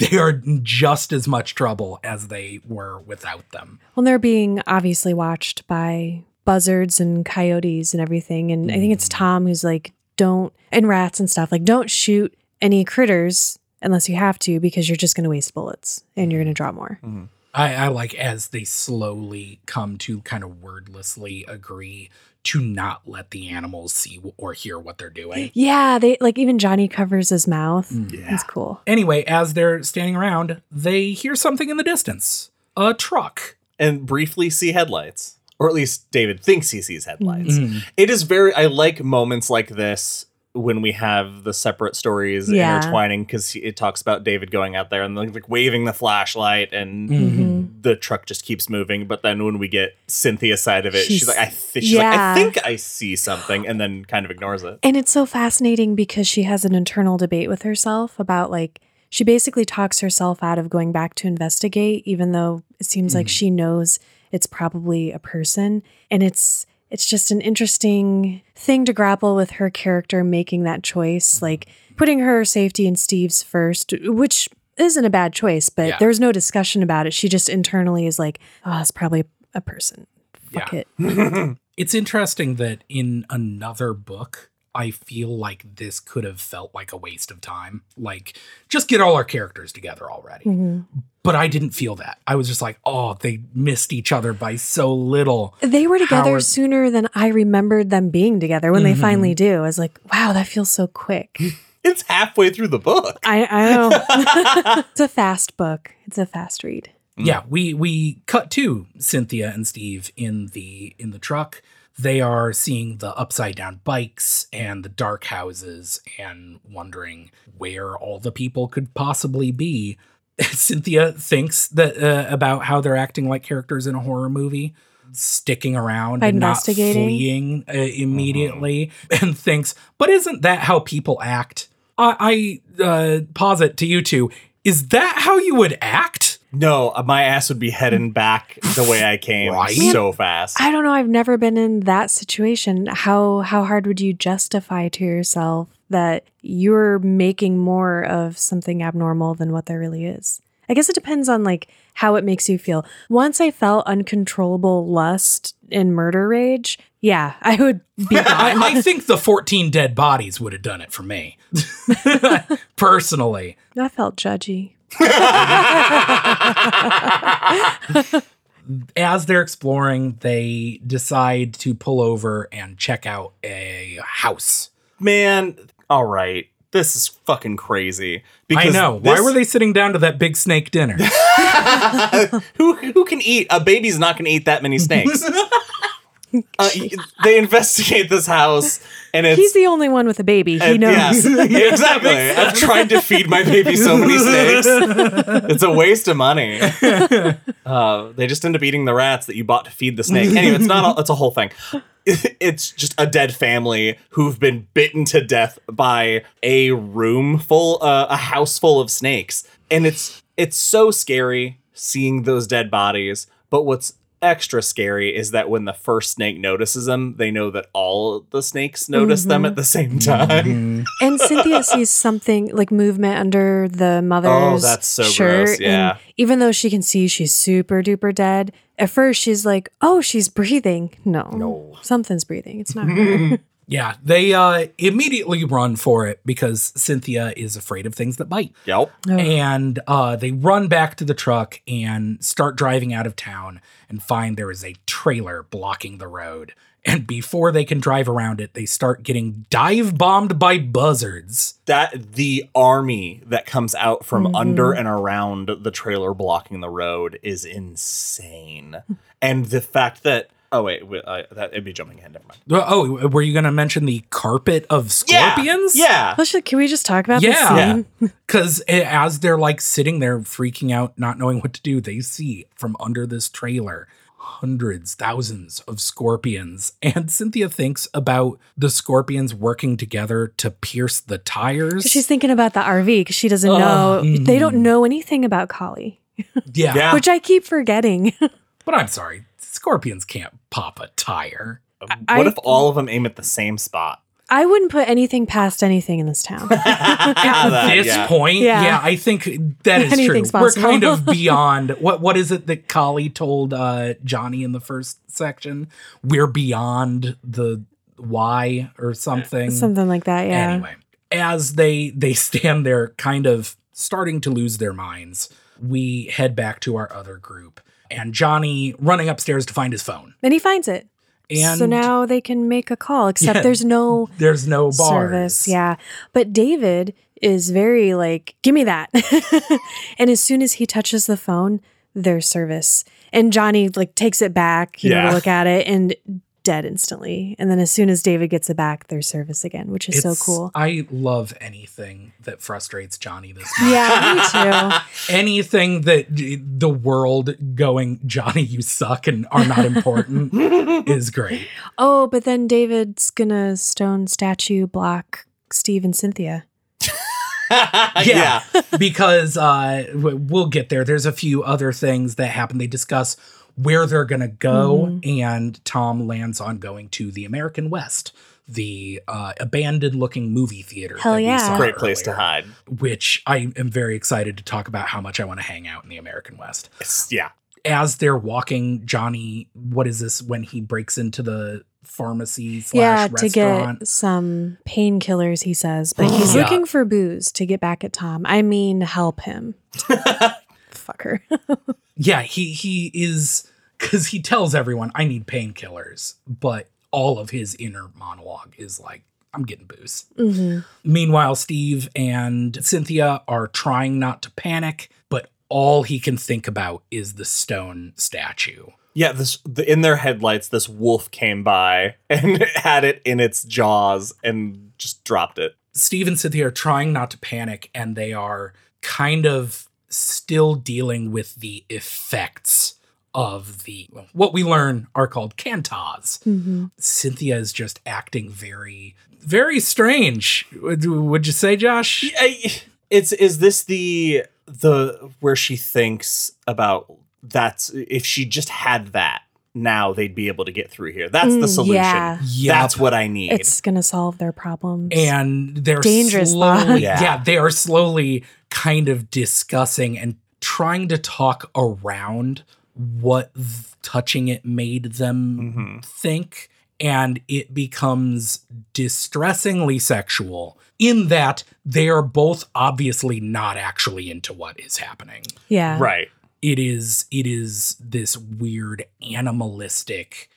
They are just as much trouble as they were without them. Well, they're being obviously watched by buzzards and coyotes and everything. And I think it's mm. Tom who's like, don't, and rats and stuff, like, don't shoot any critters unless you have to because you're just going to waste bullets and you're going to mm. draw more. Mm-hmm. I, I like as they slowly come to kind of wordlessly agree to not let the animals see or hear what they're doing. Yeah, they like even Johnny covers his mouth. Yeah. It's cool. Anyway, as they're standing around, they hear something in the distance a truck. and briefly see headlights. Or at least David thinks he sees headlights. Mhm. It is very I like moments like this when we have the separate stories Yeah. intertwining because it talks about David going out there and like, like waving the flashlight and Mhm. the truck just keeps moving. But then when we get Cynthia's side of it, she's, She's- like, I th- she's like, I think I see something, and then kind of ignores it. And it's so fascinating because she has an internal debate with herself about like she basically talks herself out of going back to investigate, even though it seems like she knows it's probably a person. And it's it's just an interesting thing to grapple with her character making that choice, mm-hmm. like putting her safety and Steve's first, which isn't a bad choice, but Yeah. there's no discussion about it. She just internally is like, oh, it's probably a person. Fuck Yeah. it. It's interesting that in another book, I feel like this could have felt like a waste of time. Like, just get all our characters together already. Mhm. But I didn't feel that. I was just like, oh, they missed each other by so little. They were together Howard- sooner than I remembered them being together when Mhm. they finally do. I was like, wow, that feels so quick. It's halfway through the book. I, I know. it's a fast book. It's a fast read. Yeah, we we cut to Cynthia and Steve in the in the truck. They are seeing the upside down bikes and the dark houses and wondering where all the people could possibly be. Cynthia thinks that uh, about how they're acting like characters in a horror movie, sticking around By and not investigating? fleeing uh, immediately, and thinks, "But isn't that how people act?" I, I uh, posit to you two: Is that how you would act? No, uh, my ass would be heading back the way I came Right? so fast. I don't know. I've never been in that situation. How how hard would you justify to yourself that you're making more of something abnormal than what there really is? I guess it depends on like how it makes you feel. Once I felt uncontrollable lust and murder rage, yeah, I would be. I, I think the 14 dead bodies would have done it for me. Personally. I felt judgy. As they're exploring, they decide to pull over and check out a house. Man, all right. This is fucking crazy. I know. Why this- were they sitting down to that big snake dinner? who who can eat? A baby's not going to eat that many snakes. Uh, they investigate this house, and it's He's the only one with a baby. He knows. yes, exactly. I've tried to feed my baby so many snakes. It's a waste of money. Uh, they just end up eating the rats that you bought to feed the snake. Anyway, it's not. A, it's a whole thing. It's just a dead family who've been bitten to death by a room full, uh, a house full of snakes, and it's it's so scary seeing those dead bodies. But what's extra scary is that when the first snake notices them, they know that all the snakes notice them at mm-hmm. the same time. Mm-hmm. And Cynthia sees something like movement under the mother's Oh, that's so shirt. gross, yeah. And even though she can see she's super duper dead, at first she's like, "Oh, she's breathing." No, No. something's breathing. It's not her. yeah, they uh, immediately run for it because Cynthia is afraid of things that bite. Yep. and uh, they run back to the truck and start driving out of town and find there is a trailer blocking the road. And before they can drive around it, they start getting dive bombed by buzzards. That the army that comes out from under and around the trailer blocking the road is insane. and the fact that oh wait, wait uh, that it'd be jumping ahead. Never mind. Uh, Oh, were you going to mention the carpet of scorpions? Yeah. Let's can we just talk about this? Yeah. the scene? Because as they're like sitting there freaking out, not knowing what to do, they see from under this trailer hundreds, thousands of scorpions. And Cynthia thinks about the scorpions working together to pierce the tires. She's thinking about the RV because she doesn't Oh, know. They mhm. don't know anything about Collie, yeah. Yeah. which I keep forgetting. But I'm sorry, scorpions can't pop a tire. what if all of them aim at the same spot? I wouldn't put anything past anything in this town. At That, this yeah. point, yeah. Yeah. I think that is true. Anything's We're kind of beyond what what is it that Collie told uh, Johnny in the first section? We're beyond the why or something. Something like that. Yeah. Anyway, as they they stand there kind of starting to lose their minds, we head back to our other group and Johnny running upstairs to find his phone. And he finds it. And so now they can make a call, except Yeah. there's no there's no bars. service. Yeah. But David is very like, give me that. and as soon as he touches the phone, there's service. And Johnny like takes it back, you know, Yeah. to look at it and dead instantly. And then as soon as David gets it back, there's service again, which is so cool. I love anything that frustrates Johnny this much. Yeah, me too. anything that the world going Johnny you suck and are not important is great. Oh, but then David's gonna stone statue block Steve and Cynthia. yeah. because uh we'll get there. There's a few other things that happen. They discuss where they're going to go. Mm-hmm. And Tom lands on going to the American West, the uh, abandoned looking movie theater. Hell that we yeah. saw Great place to hide. Which I am very excited to talk about how much I want to hang out in the American West. It's, yeah. As they're walking, Johnny, what is this when he breaks into the pharmacy slash yeah, to get some painkillers, he says, but he's Yeah. looking for booze to get back at Tom. I mean, help him. Fucker. Yeah, he he is because he tells everyone I need painkillers, but all of his inner monologue is like I'm getting booze. hmm Meanwhile, Steve and Cynthia are trying not to panic, but all he can think about is the stone statue. Yeah, this the, in their headlights, this wolf came by and had it in its jaws and just dropped it. Steve and Cynthia are trying not to panic, and they are kind of still dealing with the effects of the what we learn are called can tahs. hmm Cynthia is just acting very, very strange. Would, would you say, Josh? I- It's is this the the where she thinks about that's if she just had that now they'd be able to get through here. That's the Mm, solution. yeah. Yep. That's what I need. It's going to solve their problems. and they're Dangerous slowly, yeah. Yeah. they are slowly kind of discussing and trying to talk around what th- touching it made them Mhm. think and it becomes distressingly sexual in that they are both obviously not actually into what is happening yeah. right. it is it is this weird animalistic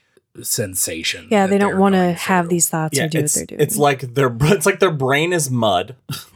sensation Yeah, they don't want to have these thoughts Yeah, or do what they're doing. it's like their it's like their brain is mud.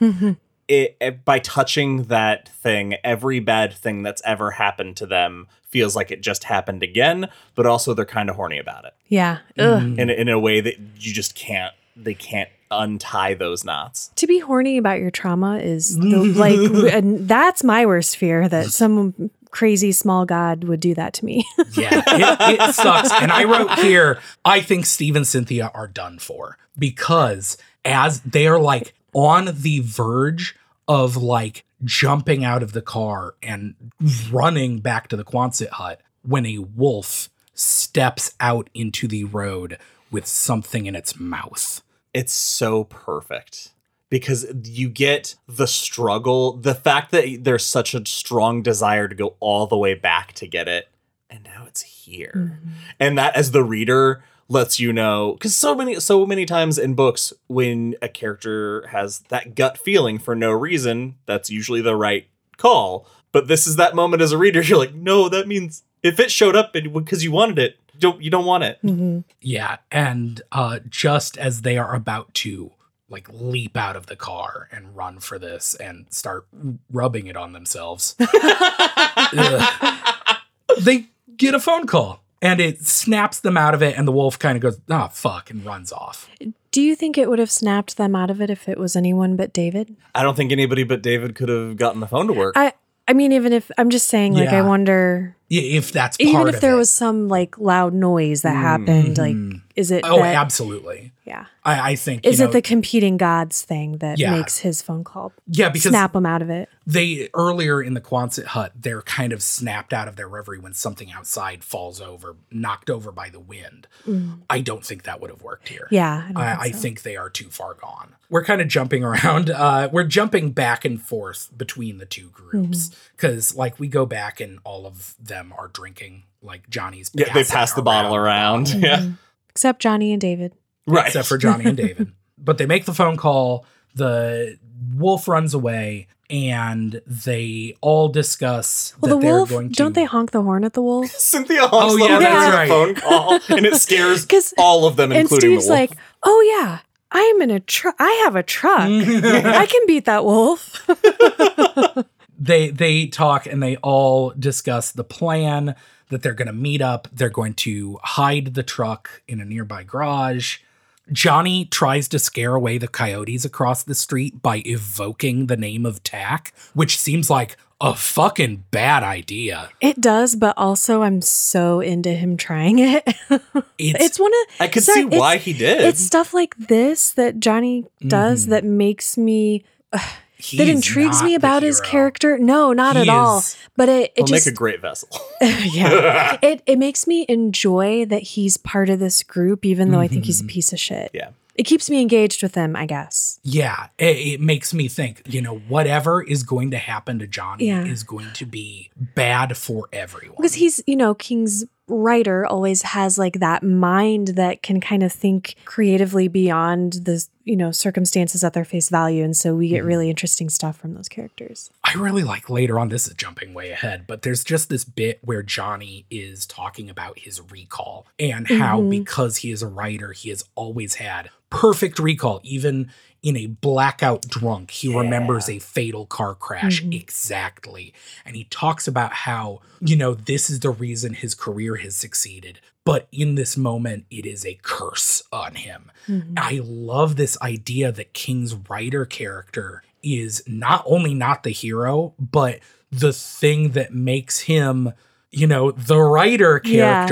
it, it- by touching that thing, every bad thing that's ever happened to them feels like it just happened again, but also they're kind of horny about it yeah. Mm. in, a- in a way that you just can't, they can't untie those knots. To be horny about your trauma is the, like, and that's my worst fear that some crazy small god would do that to me. Yeah, it, it sucks. And I wrote here, I think Steve and Cynthia are done for because as they are like on the verge of like jumping out of the car and running back to the Quonset hut when a wolf steps out into the road with something in its mouth. It's so perfect because you get the struggle, the fact that there's such a strong desire to go all the way back to get it, and now it's here. Mm-hmm. And that as the reader lets you know cuz so many so many times in books when a character has that gut feeling for no reason, that's usually the right call. But this is that moment as a reader you're like, "No, that means if it showed up because you wanted it, you don't you don't want it." Mhm. Yeah, and uh, just as they are about to like leap out of the car and run for this and start rubbing it on themselves, ugh, they get a phone call and it snaps them out of it, and the wolf kind of goes, "Ah, fuck," and runs off. Do you think it would have snapped them out of it if it was anyone but David? I don't think anybody but David could have gotten the phone to work. I I mean, even if I'm just saying, like, I wonder, I- If that's part even if of there it. was some like loud noise that happened, like, Mhm. is it? oh, that- absolutely. Yeah. I, I think Is you it know, the competing gods thing that Yeah. makes his phone call yeah because snap them out of it? they earlier in the Quonset hut, they're kind of snapped out of their reverie when something outside falls over, knocked over by the wind. I don't think that would have worked here. Yeah, I, I, I think so. think they are too far gone. We're kind of jumping around. Uh, we're jumping back and forth between the two groups Mm-hmm. because, like, we go back and all of them are drinking. Like Johnny's, yeah, they pass the bottle around. bottle, Yeah. Except Johnny and David. Right. except for Johnny and David. But they make the phone call. The wolf runs away, and they all discuss Well, that the they're wolf, going to. don't they honk the horn at the wolf? Cynthia honks Oh, the yeah, horn that's on the right. phone call, and it scares 'Cause- all of them, and including Steve's the wolf. like, "Oh yeah, I am in a truck. I have a truck. I can beat that wolf." they they talk and they all discuss the plan that they're going to meet up they're going to hide the truck in a nearby garage johnny tries to scare away the coyotes across the street by evoking the name of Tak which seems like a fucking bad idea It does, but also I'm so into him trying it. it's, it's one of I could sorry, see why he did. It's stuff like this that Johnny does Mhm. that makes me. ugh, He's intrigues me about his character. No, not He at all. But it, it just make a great vessel. yeah. It it makes me enjoy that he's part of this group, even though I think he's a mm-hmm. piece of shit. yeah. It keeps me engaged with him, I guess. Yeah, it, it makes me think, you know, whatever is going to happen to Johnny Yeah. is going to be bad for everyone. Because he's, you know, King's writer always has like that mind that can kind of think creatively beyond the, you know, circumstances at their face value. And so we get really interesting stuff from those characters. I really like later on, this is jumping way ahead, but there's just this bit where Johnny is talking about his recall and how, Mhm. because he is a writer, he has always had perfect recall, even in a blackout drunk. He remembers a fatal car crash Mhm. exactly. And he talks about how, you know, this is the reason his career has succeeded. But in this moment, it is a curse on him. Mhm. I love this idea that King's writer character is not only not the hero, but the thing that makes him, you know, the writer Yeah.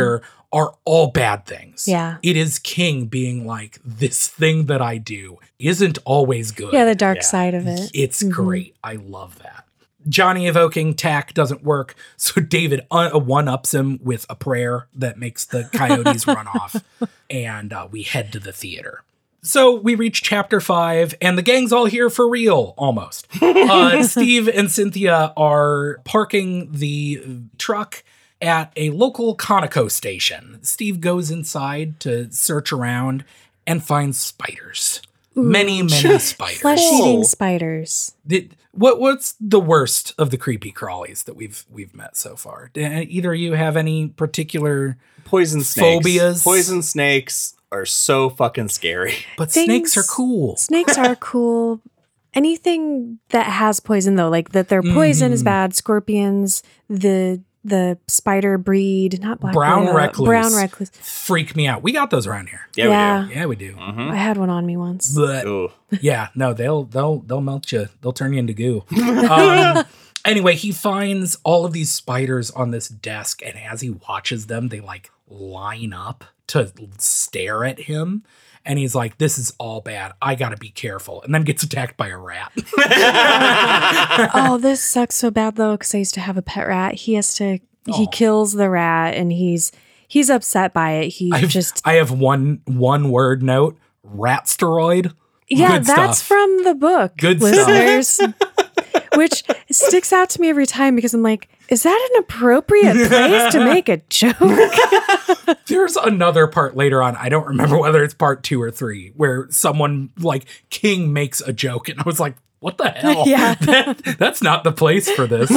Character are all bad things. Yeah. It is King being like, this thing that I do isn't always good. Yeah, the dark Yeah. side of it. It's Mhm. great. I love that. Johnny evoking Tak doesn't work, so David one ups him with a prayer that makes the coyotes run off, and uh, we head to the theater. So we reach chapter five, and the gang's all here for real, almost. Uh, Steve and Cynthia are parking the truck at a local Conoco station. Steve goes inside to search around and finds spiders. Many, many spiders. Flesh eating Cool. spiders. Did, what what's the worst of the creepy crawlies that we've we've met so far? Do either of you have any particular? Poison snakes. Phobias. Poison snakes are so fucking scary. But Things- snakes are cool. Snakes are cool. Anything that has poison though, like that their poison is Mhm. bad. Scorpions, the the spider breed, not black Brown widow, recluse. Brown recluse. Freak me out. We got those around here. Yeah, Yeah. we Yeah, we do. do. I had one on me once. But Ooh. yeah, no, they'll they'll they'll melt you. They'll turn you into goo. Um, anyway, he finds all of these spiders on this desk, and as he watches them, they like line up to stare at him. And he's like, "This is all bad. I got to be careful." And then gets attacked by a rat. oh, this sucks so bad though, because I used to have a pet rat. He has to he Aw. kills the rat and he's he's upset by it. He I've just I have one one word note: rat steroid. Yeah, Good that's stuff. from the book. Good stuff. listeners. Which sticks out to me every time because I'm like, is that an appropriate place to make a joke? There's another part later on. I don't remember whether it's part two or three, where someone like King makes a joke, and I was like, "What the hell? Yeah. That- that's not the place for this."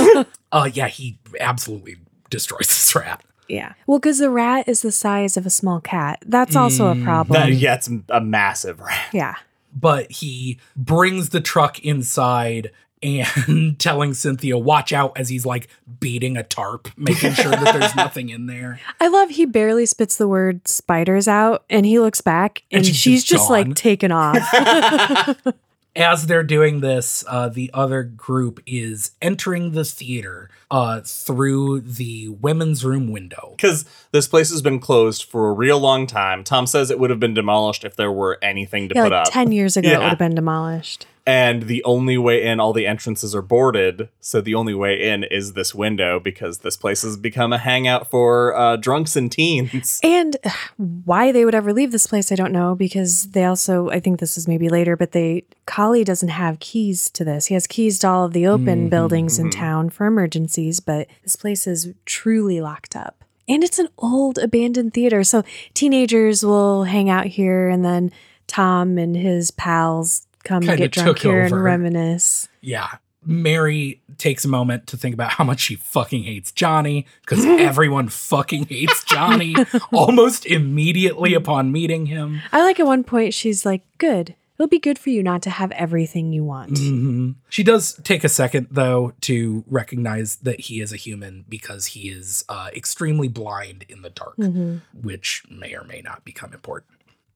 uh, yeah, he absolutely destroys this rat. yeah. Well, because the rat is the size of a small cat. That's also a Mm, problem. That, yeah, it's a massive rat. yeah. But he brings the truck inside and telling Cynthia, "Watch out!" as he's like beating a tarp, making sure that there's nothing in there. I love he barely spits the word spiders out and he looks back and, And she's she's, just just like taken off. as they're doing this, uh, the other group is entering the theater uh, through the women's room window. Because this place has been closed for a real long time. Tom says it would have been demolished if there were anything to yeah, put like up. 10 years ago it would have been demolished. And the only way in, all the entrances are boarded. So the only way in is this window because this place has become a hangout for uh, drunks and teens. And uh, why they would ever leave this place, I don't know, because they also, I think this is maybe later, but they, Collie doesn't have keys to this. He has keys to all of the open Mhm, buildings in mhm. town for emergencies, but this place is truly locked up. And it's an old abandoned theater. So teenagers will hang out here, and then Tom and his pals come and get drunk here and reminisce. Yeah. Mary takes a moment to think about how much she fucking hates Johnny because everyone fucking hates Johnny almost immediately upon meeting him. I like at one point, she's like, Good. It'll be good for you not to have everything you want. Mhm. She does take a second, though, to recognize that he is a human because he is uh, extremely blind in the dark, Mhm. which may or may not become important.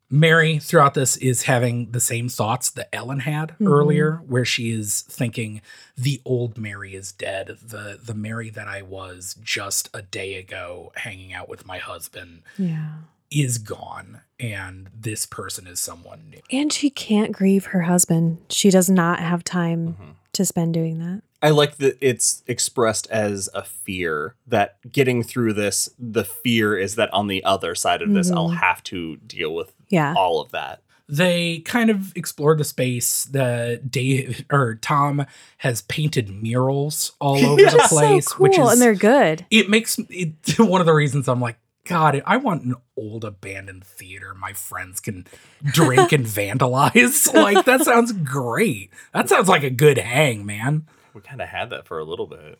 Mary, throughout this, is having the same thoughts that Ellen had Mhm. earlier, where she is thinking, "The old Mary is dead. the The Mary that I was just a day ago, hanging out with my husband, Yeah. is gone and this person is someone new. And she can't grieve her husband. She does not have time Mhm. to spend doing that. I like that it's expressed as a fear that getting through this, the fear is that on the other side of this, I'll Mhm. have to deal with Yeah. all of that. They kind of explore the space. The Dave or Tom has painted murals all over the place, so cool, which is and they're good. it makes it one of the reasons I'm like, God, I want an old abandoned theater my friends can drink and vandalize. Like that sounds great. That sounds like a good hang, man. We kind of had that for a little bit.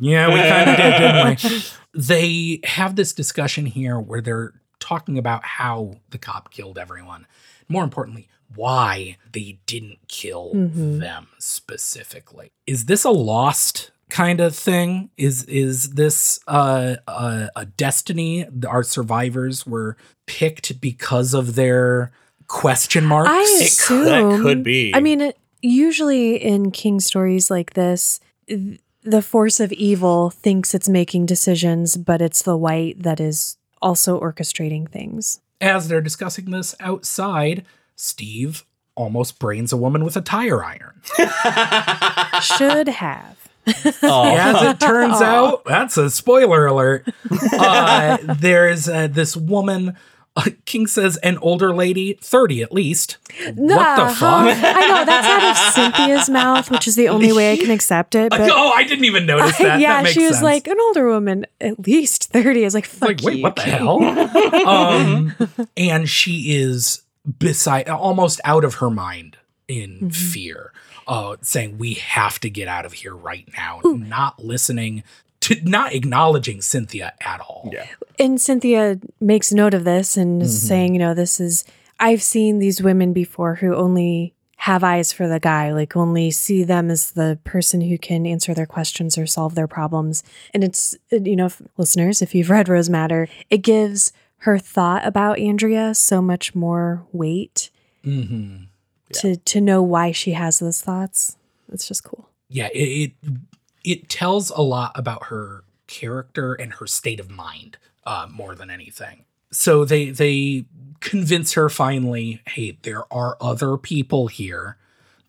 Yeah, we kind of did, didn't we? They have this discussion here where they're talking about how the cop killed everyone. More importantly, why they didn't kill Mhm. them specifically. Is this a lost kind of thing? Is is this uh, a, a destiny? Our survivors were picked because of their question marks. I It assume could- that could be. I mean, it, usually in king stories like this, th- the force of evil thinks it's making decisions, but it's the white that is also orchestrating things. As they're discussing this outside, Steve almost brains a woman with a tire iron. Should have. Oh. As it turns Aw. out, that's a spoiler alert. Uh, there's uh, this woman. Uh, King says an older lady, 30 at least. what the Nah, fuck? I know that's out of Cynthia's mouth, which is the only way I can accept it. But oh, I didn't even notice that. yeah, That makes she was sense. like an older woman, at least thirty. I was like, fuck like, wait, you, what the King." hell? um, and she is beside, almost out of her mind in Mhm. fear, uh, saying, "We have to get out of here right now." Not listening to, not acknowledging Cynthia at all. yeah. And Cynthia makes note of this and is Mhm. saying, you know, this is I've seen these women before who only have eyes for the guy, like only see them as the person who can answer their questions or solve their problems. And it's you know, if, listeners, if you've read Rose Madder, it gives her thought about Andrea so much more weight hmm to to know why she has those thoughts. It's just cool. yeah it, it it tells a lot about her character and her state of mind uh, more than anything. So they they convince her finally hey there are other people here.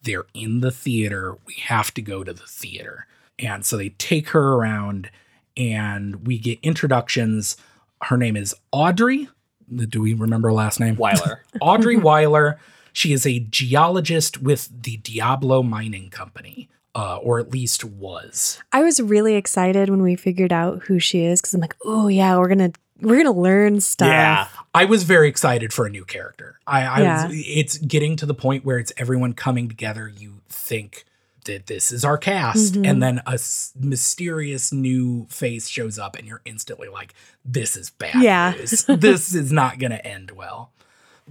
They're in the theater. We have to go to the theater. And so they take her around and we get introductions. Her name is audrey. Do we remember her last name? Wyler. Audrey Wyler. She is a geologist with the Diablo Mining Company, uh, or at least was. I was really excited when we figured out who she is because I'm like, oh yeah, we're gonna we're gonna learn stuff. Yeah. I was very excited for a new character. I, I Yeah. was, it's getting to the point where it's everyone coming together. You think that this is our cast, Mhm. and then a s- mysterious new face shows up, and you're instantly like, "This is bad Yeah. this is not going to end well."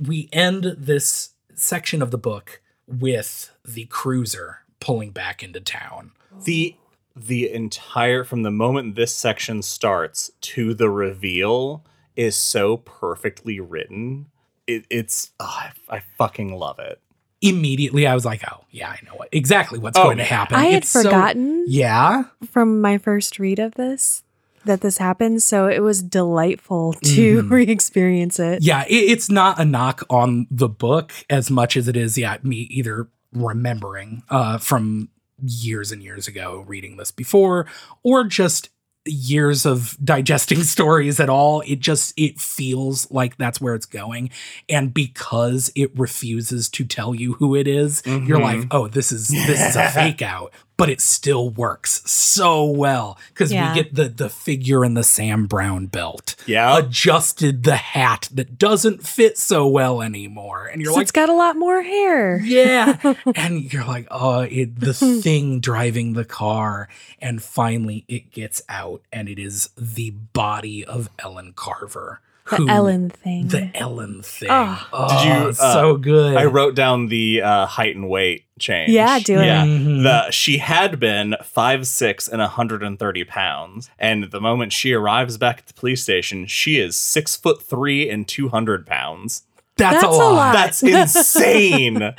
We end this section of the book with the cruiser pulling back into town. the the entire from the moment this section starts to the reveal is so perfectly written. It, it's oh, I, I fucking love it. Immediately, I was like, "Oh, yeah, I know what exactly what's Oh, going to happen." I had It's so- forgotten yeah, from my first read of this that this happened, so it was delightful to Mhm. re-experience it. yeah it, it's not a knock on the book as much as it is yeah me either remembering uh from years and years ago reading this before or just years of digesting stories at all. It just it feels like that's where it's going. And because it refuses to tell you who it is, you're Mhm. like oh this is this is a fake out but it still works so well because Yeah. we get the the figure in the Sam Browne belt Yeah. adjusted the hat that doesn't fit so well anymore. And you're 'Cause like, it's got a lot more hair. yeah. and you're like, oh, it, the thing driving the car. And finally it gets out and it is the body of Ellen Carver. The who- Ellen thing. The Ellen thing. Oh. Oh, Did you, uh, so good. I wrote down the uh, height and weight change. Yeah, do it. Yeah. Mhm. The she had been five six and 130 pounds, and the moment she arrives back at the police station, she is six foot three and 200 pounds. That's, That's a a lot. lot. That's insane.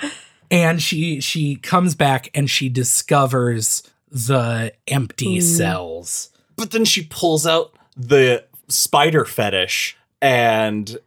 and she she comes back and she discovers the empty Ooh. cells. but then she pulls out the spider fetish and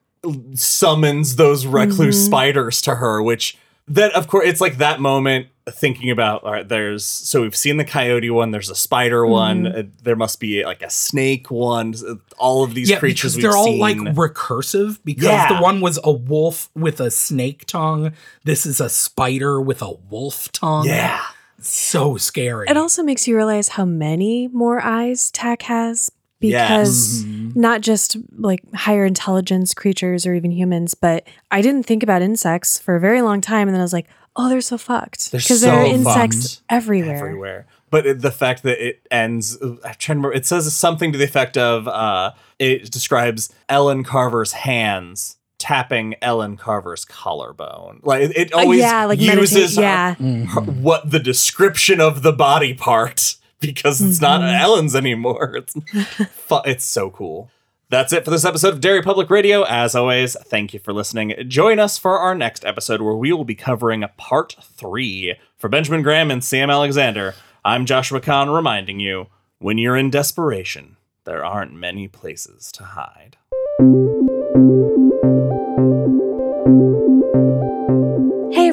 summons those recluse spiders to her, which then of course it's like that moment thinking about all right there's so we've seen the coyote one there's a spider one uh, there must be like a snake one all of these yeah, creatures because we've they're all seen. like recursive because Yeah. the one was a wolf with a snake tongue. This is a spider with a wolf tongue. yeah So scary. It also makes you realize how many more eyes Tak has because Mhm. not just like higher intelligence creatures or even humans, but I didn't think about insects for a very long time. And then I was like, oh, they're so fucked. They're Because there are insects everywhere. everywhere. But it, the fact that it ends, I'm trying to remember, it says something to the effect of uh, it describes Ellen Carver's hands tapping Ellen Carver's collarbone. Like it, it Uh, always yeah, like uses. Yeah. her- what the description of the body part because it's not Mhm. Ellen's anymore. It's fu- it's so cool. That's it for this episode of Derry Public Radio. As always, thank you for listening. Join us for our next episode where we will be covering part three. For Benjamin Graham and Sam Alexander, I'm Joshua Kahn reminding you when you're in desperation, there aren't many places to hide.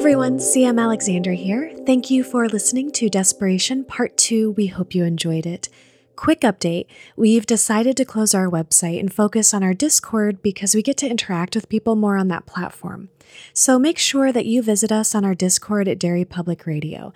Everyone, Sam Alexander here. Thank you for listening to Desperation Part 2. We hope you enjoyed it. Quick update we've decided to close our website and focus on our Discord because we get to interact with people more on that platform. So make sure that you visit us on our Discord at Derry Public Radio.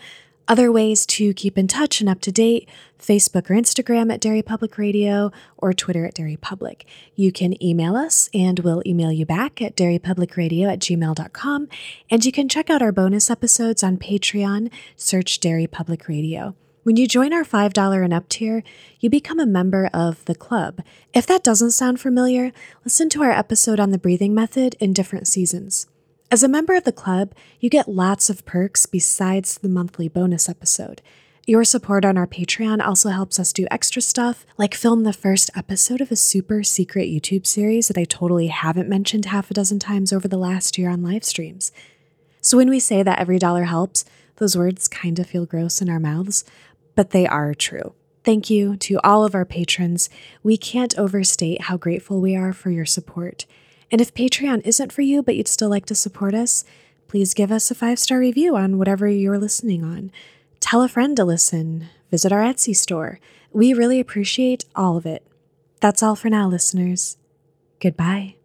Other ways to keep in touch and up to date Facebook or Instagram at Derry Public Radio or Twitter at Derry Public. You can email us and we'll email you back at derrypublicradio at gmail.com. And you can check out our bonus episodes on Patreon. Search Derry Public Radio. When you join our $5 and up tier, you become a member of the club. If that doesn't sound familiar, listen to our episode on the breathing method in different seasons. As a member of the club, you get lots of perks besides the monthly bonus episode. Your support on our Patreon also helps us do extra stuff, like film the first episode of a super secret YouTube series that I totally haven't mentioned half a dozen times over the last year on live streams. So when we say that every dollar helps, those words kind of feel gross in our mouths, but they are true. Thank you to all of our patrons. We can't overstate how grateful we are for your support. And if Patreon isn't for you, but you'd still like to support us, please give us a five star review on whatever you're listening on. Tell a friend to listen. Visit our Etsy store. We really appreciate all of it. That's all for now, listeners. Goodbye.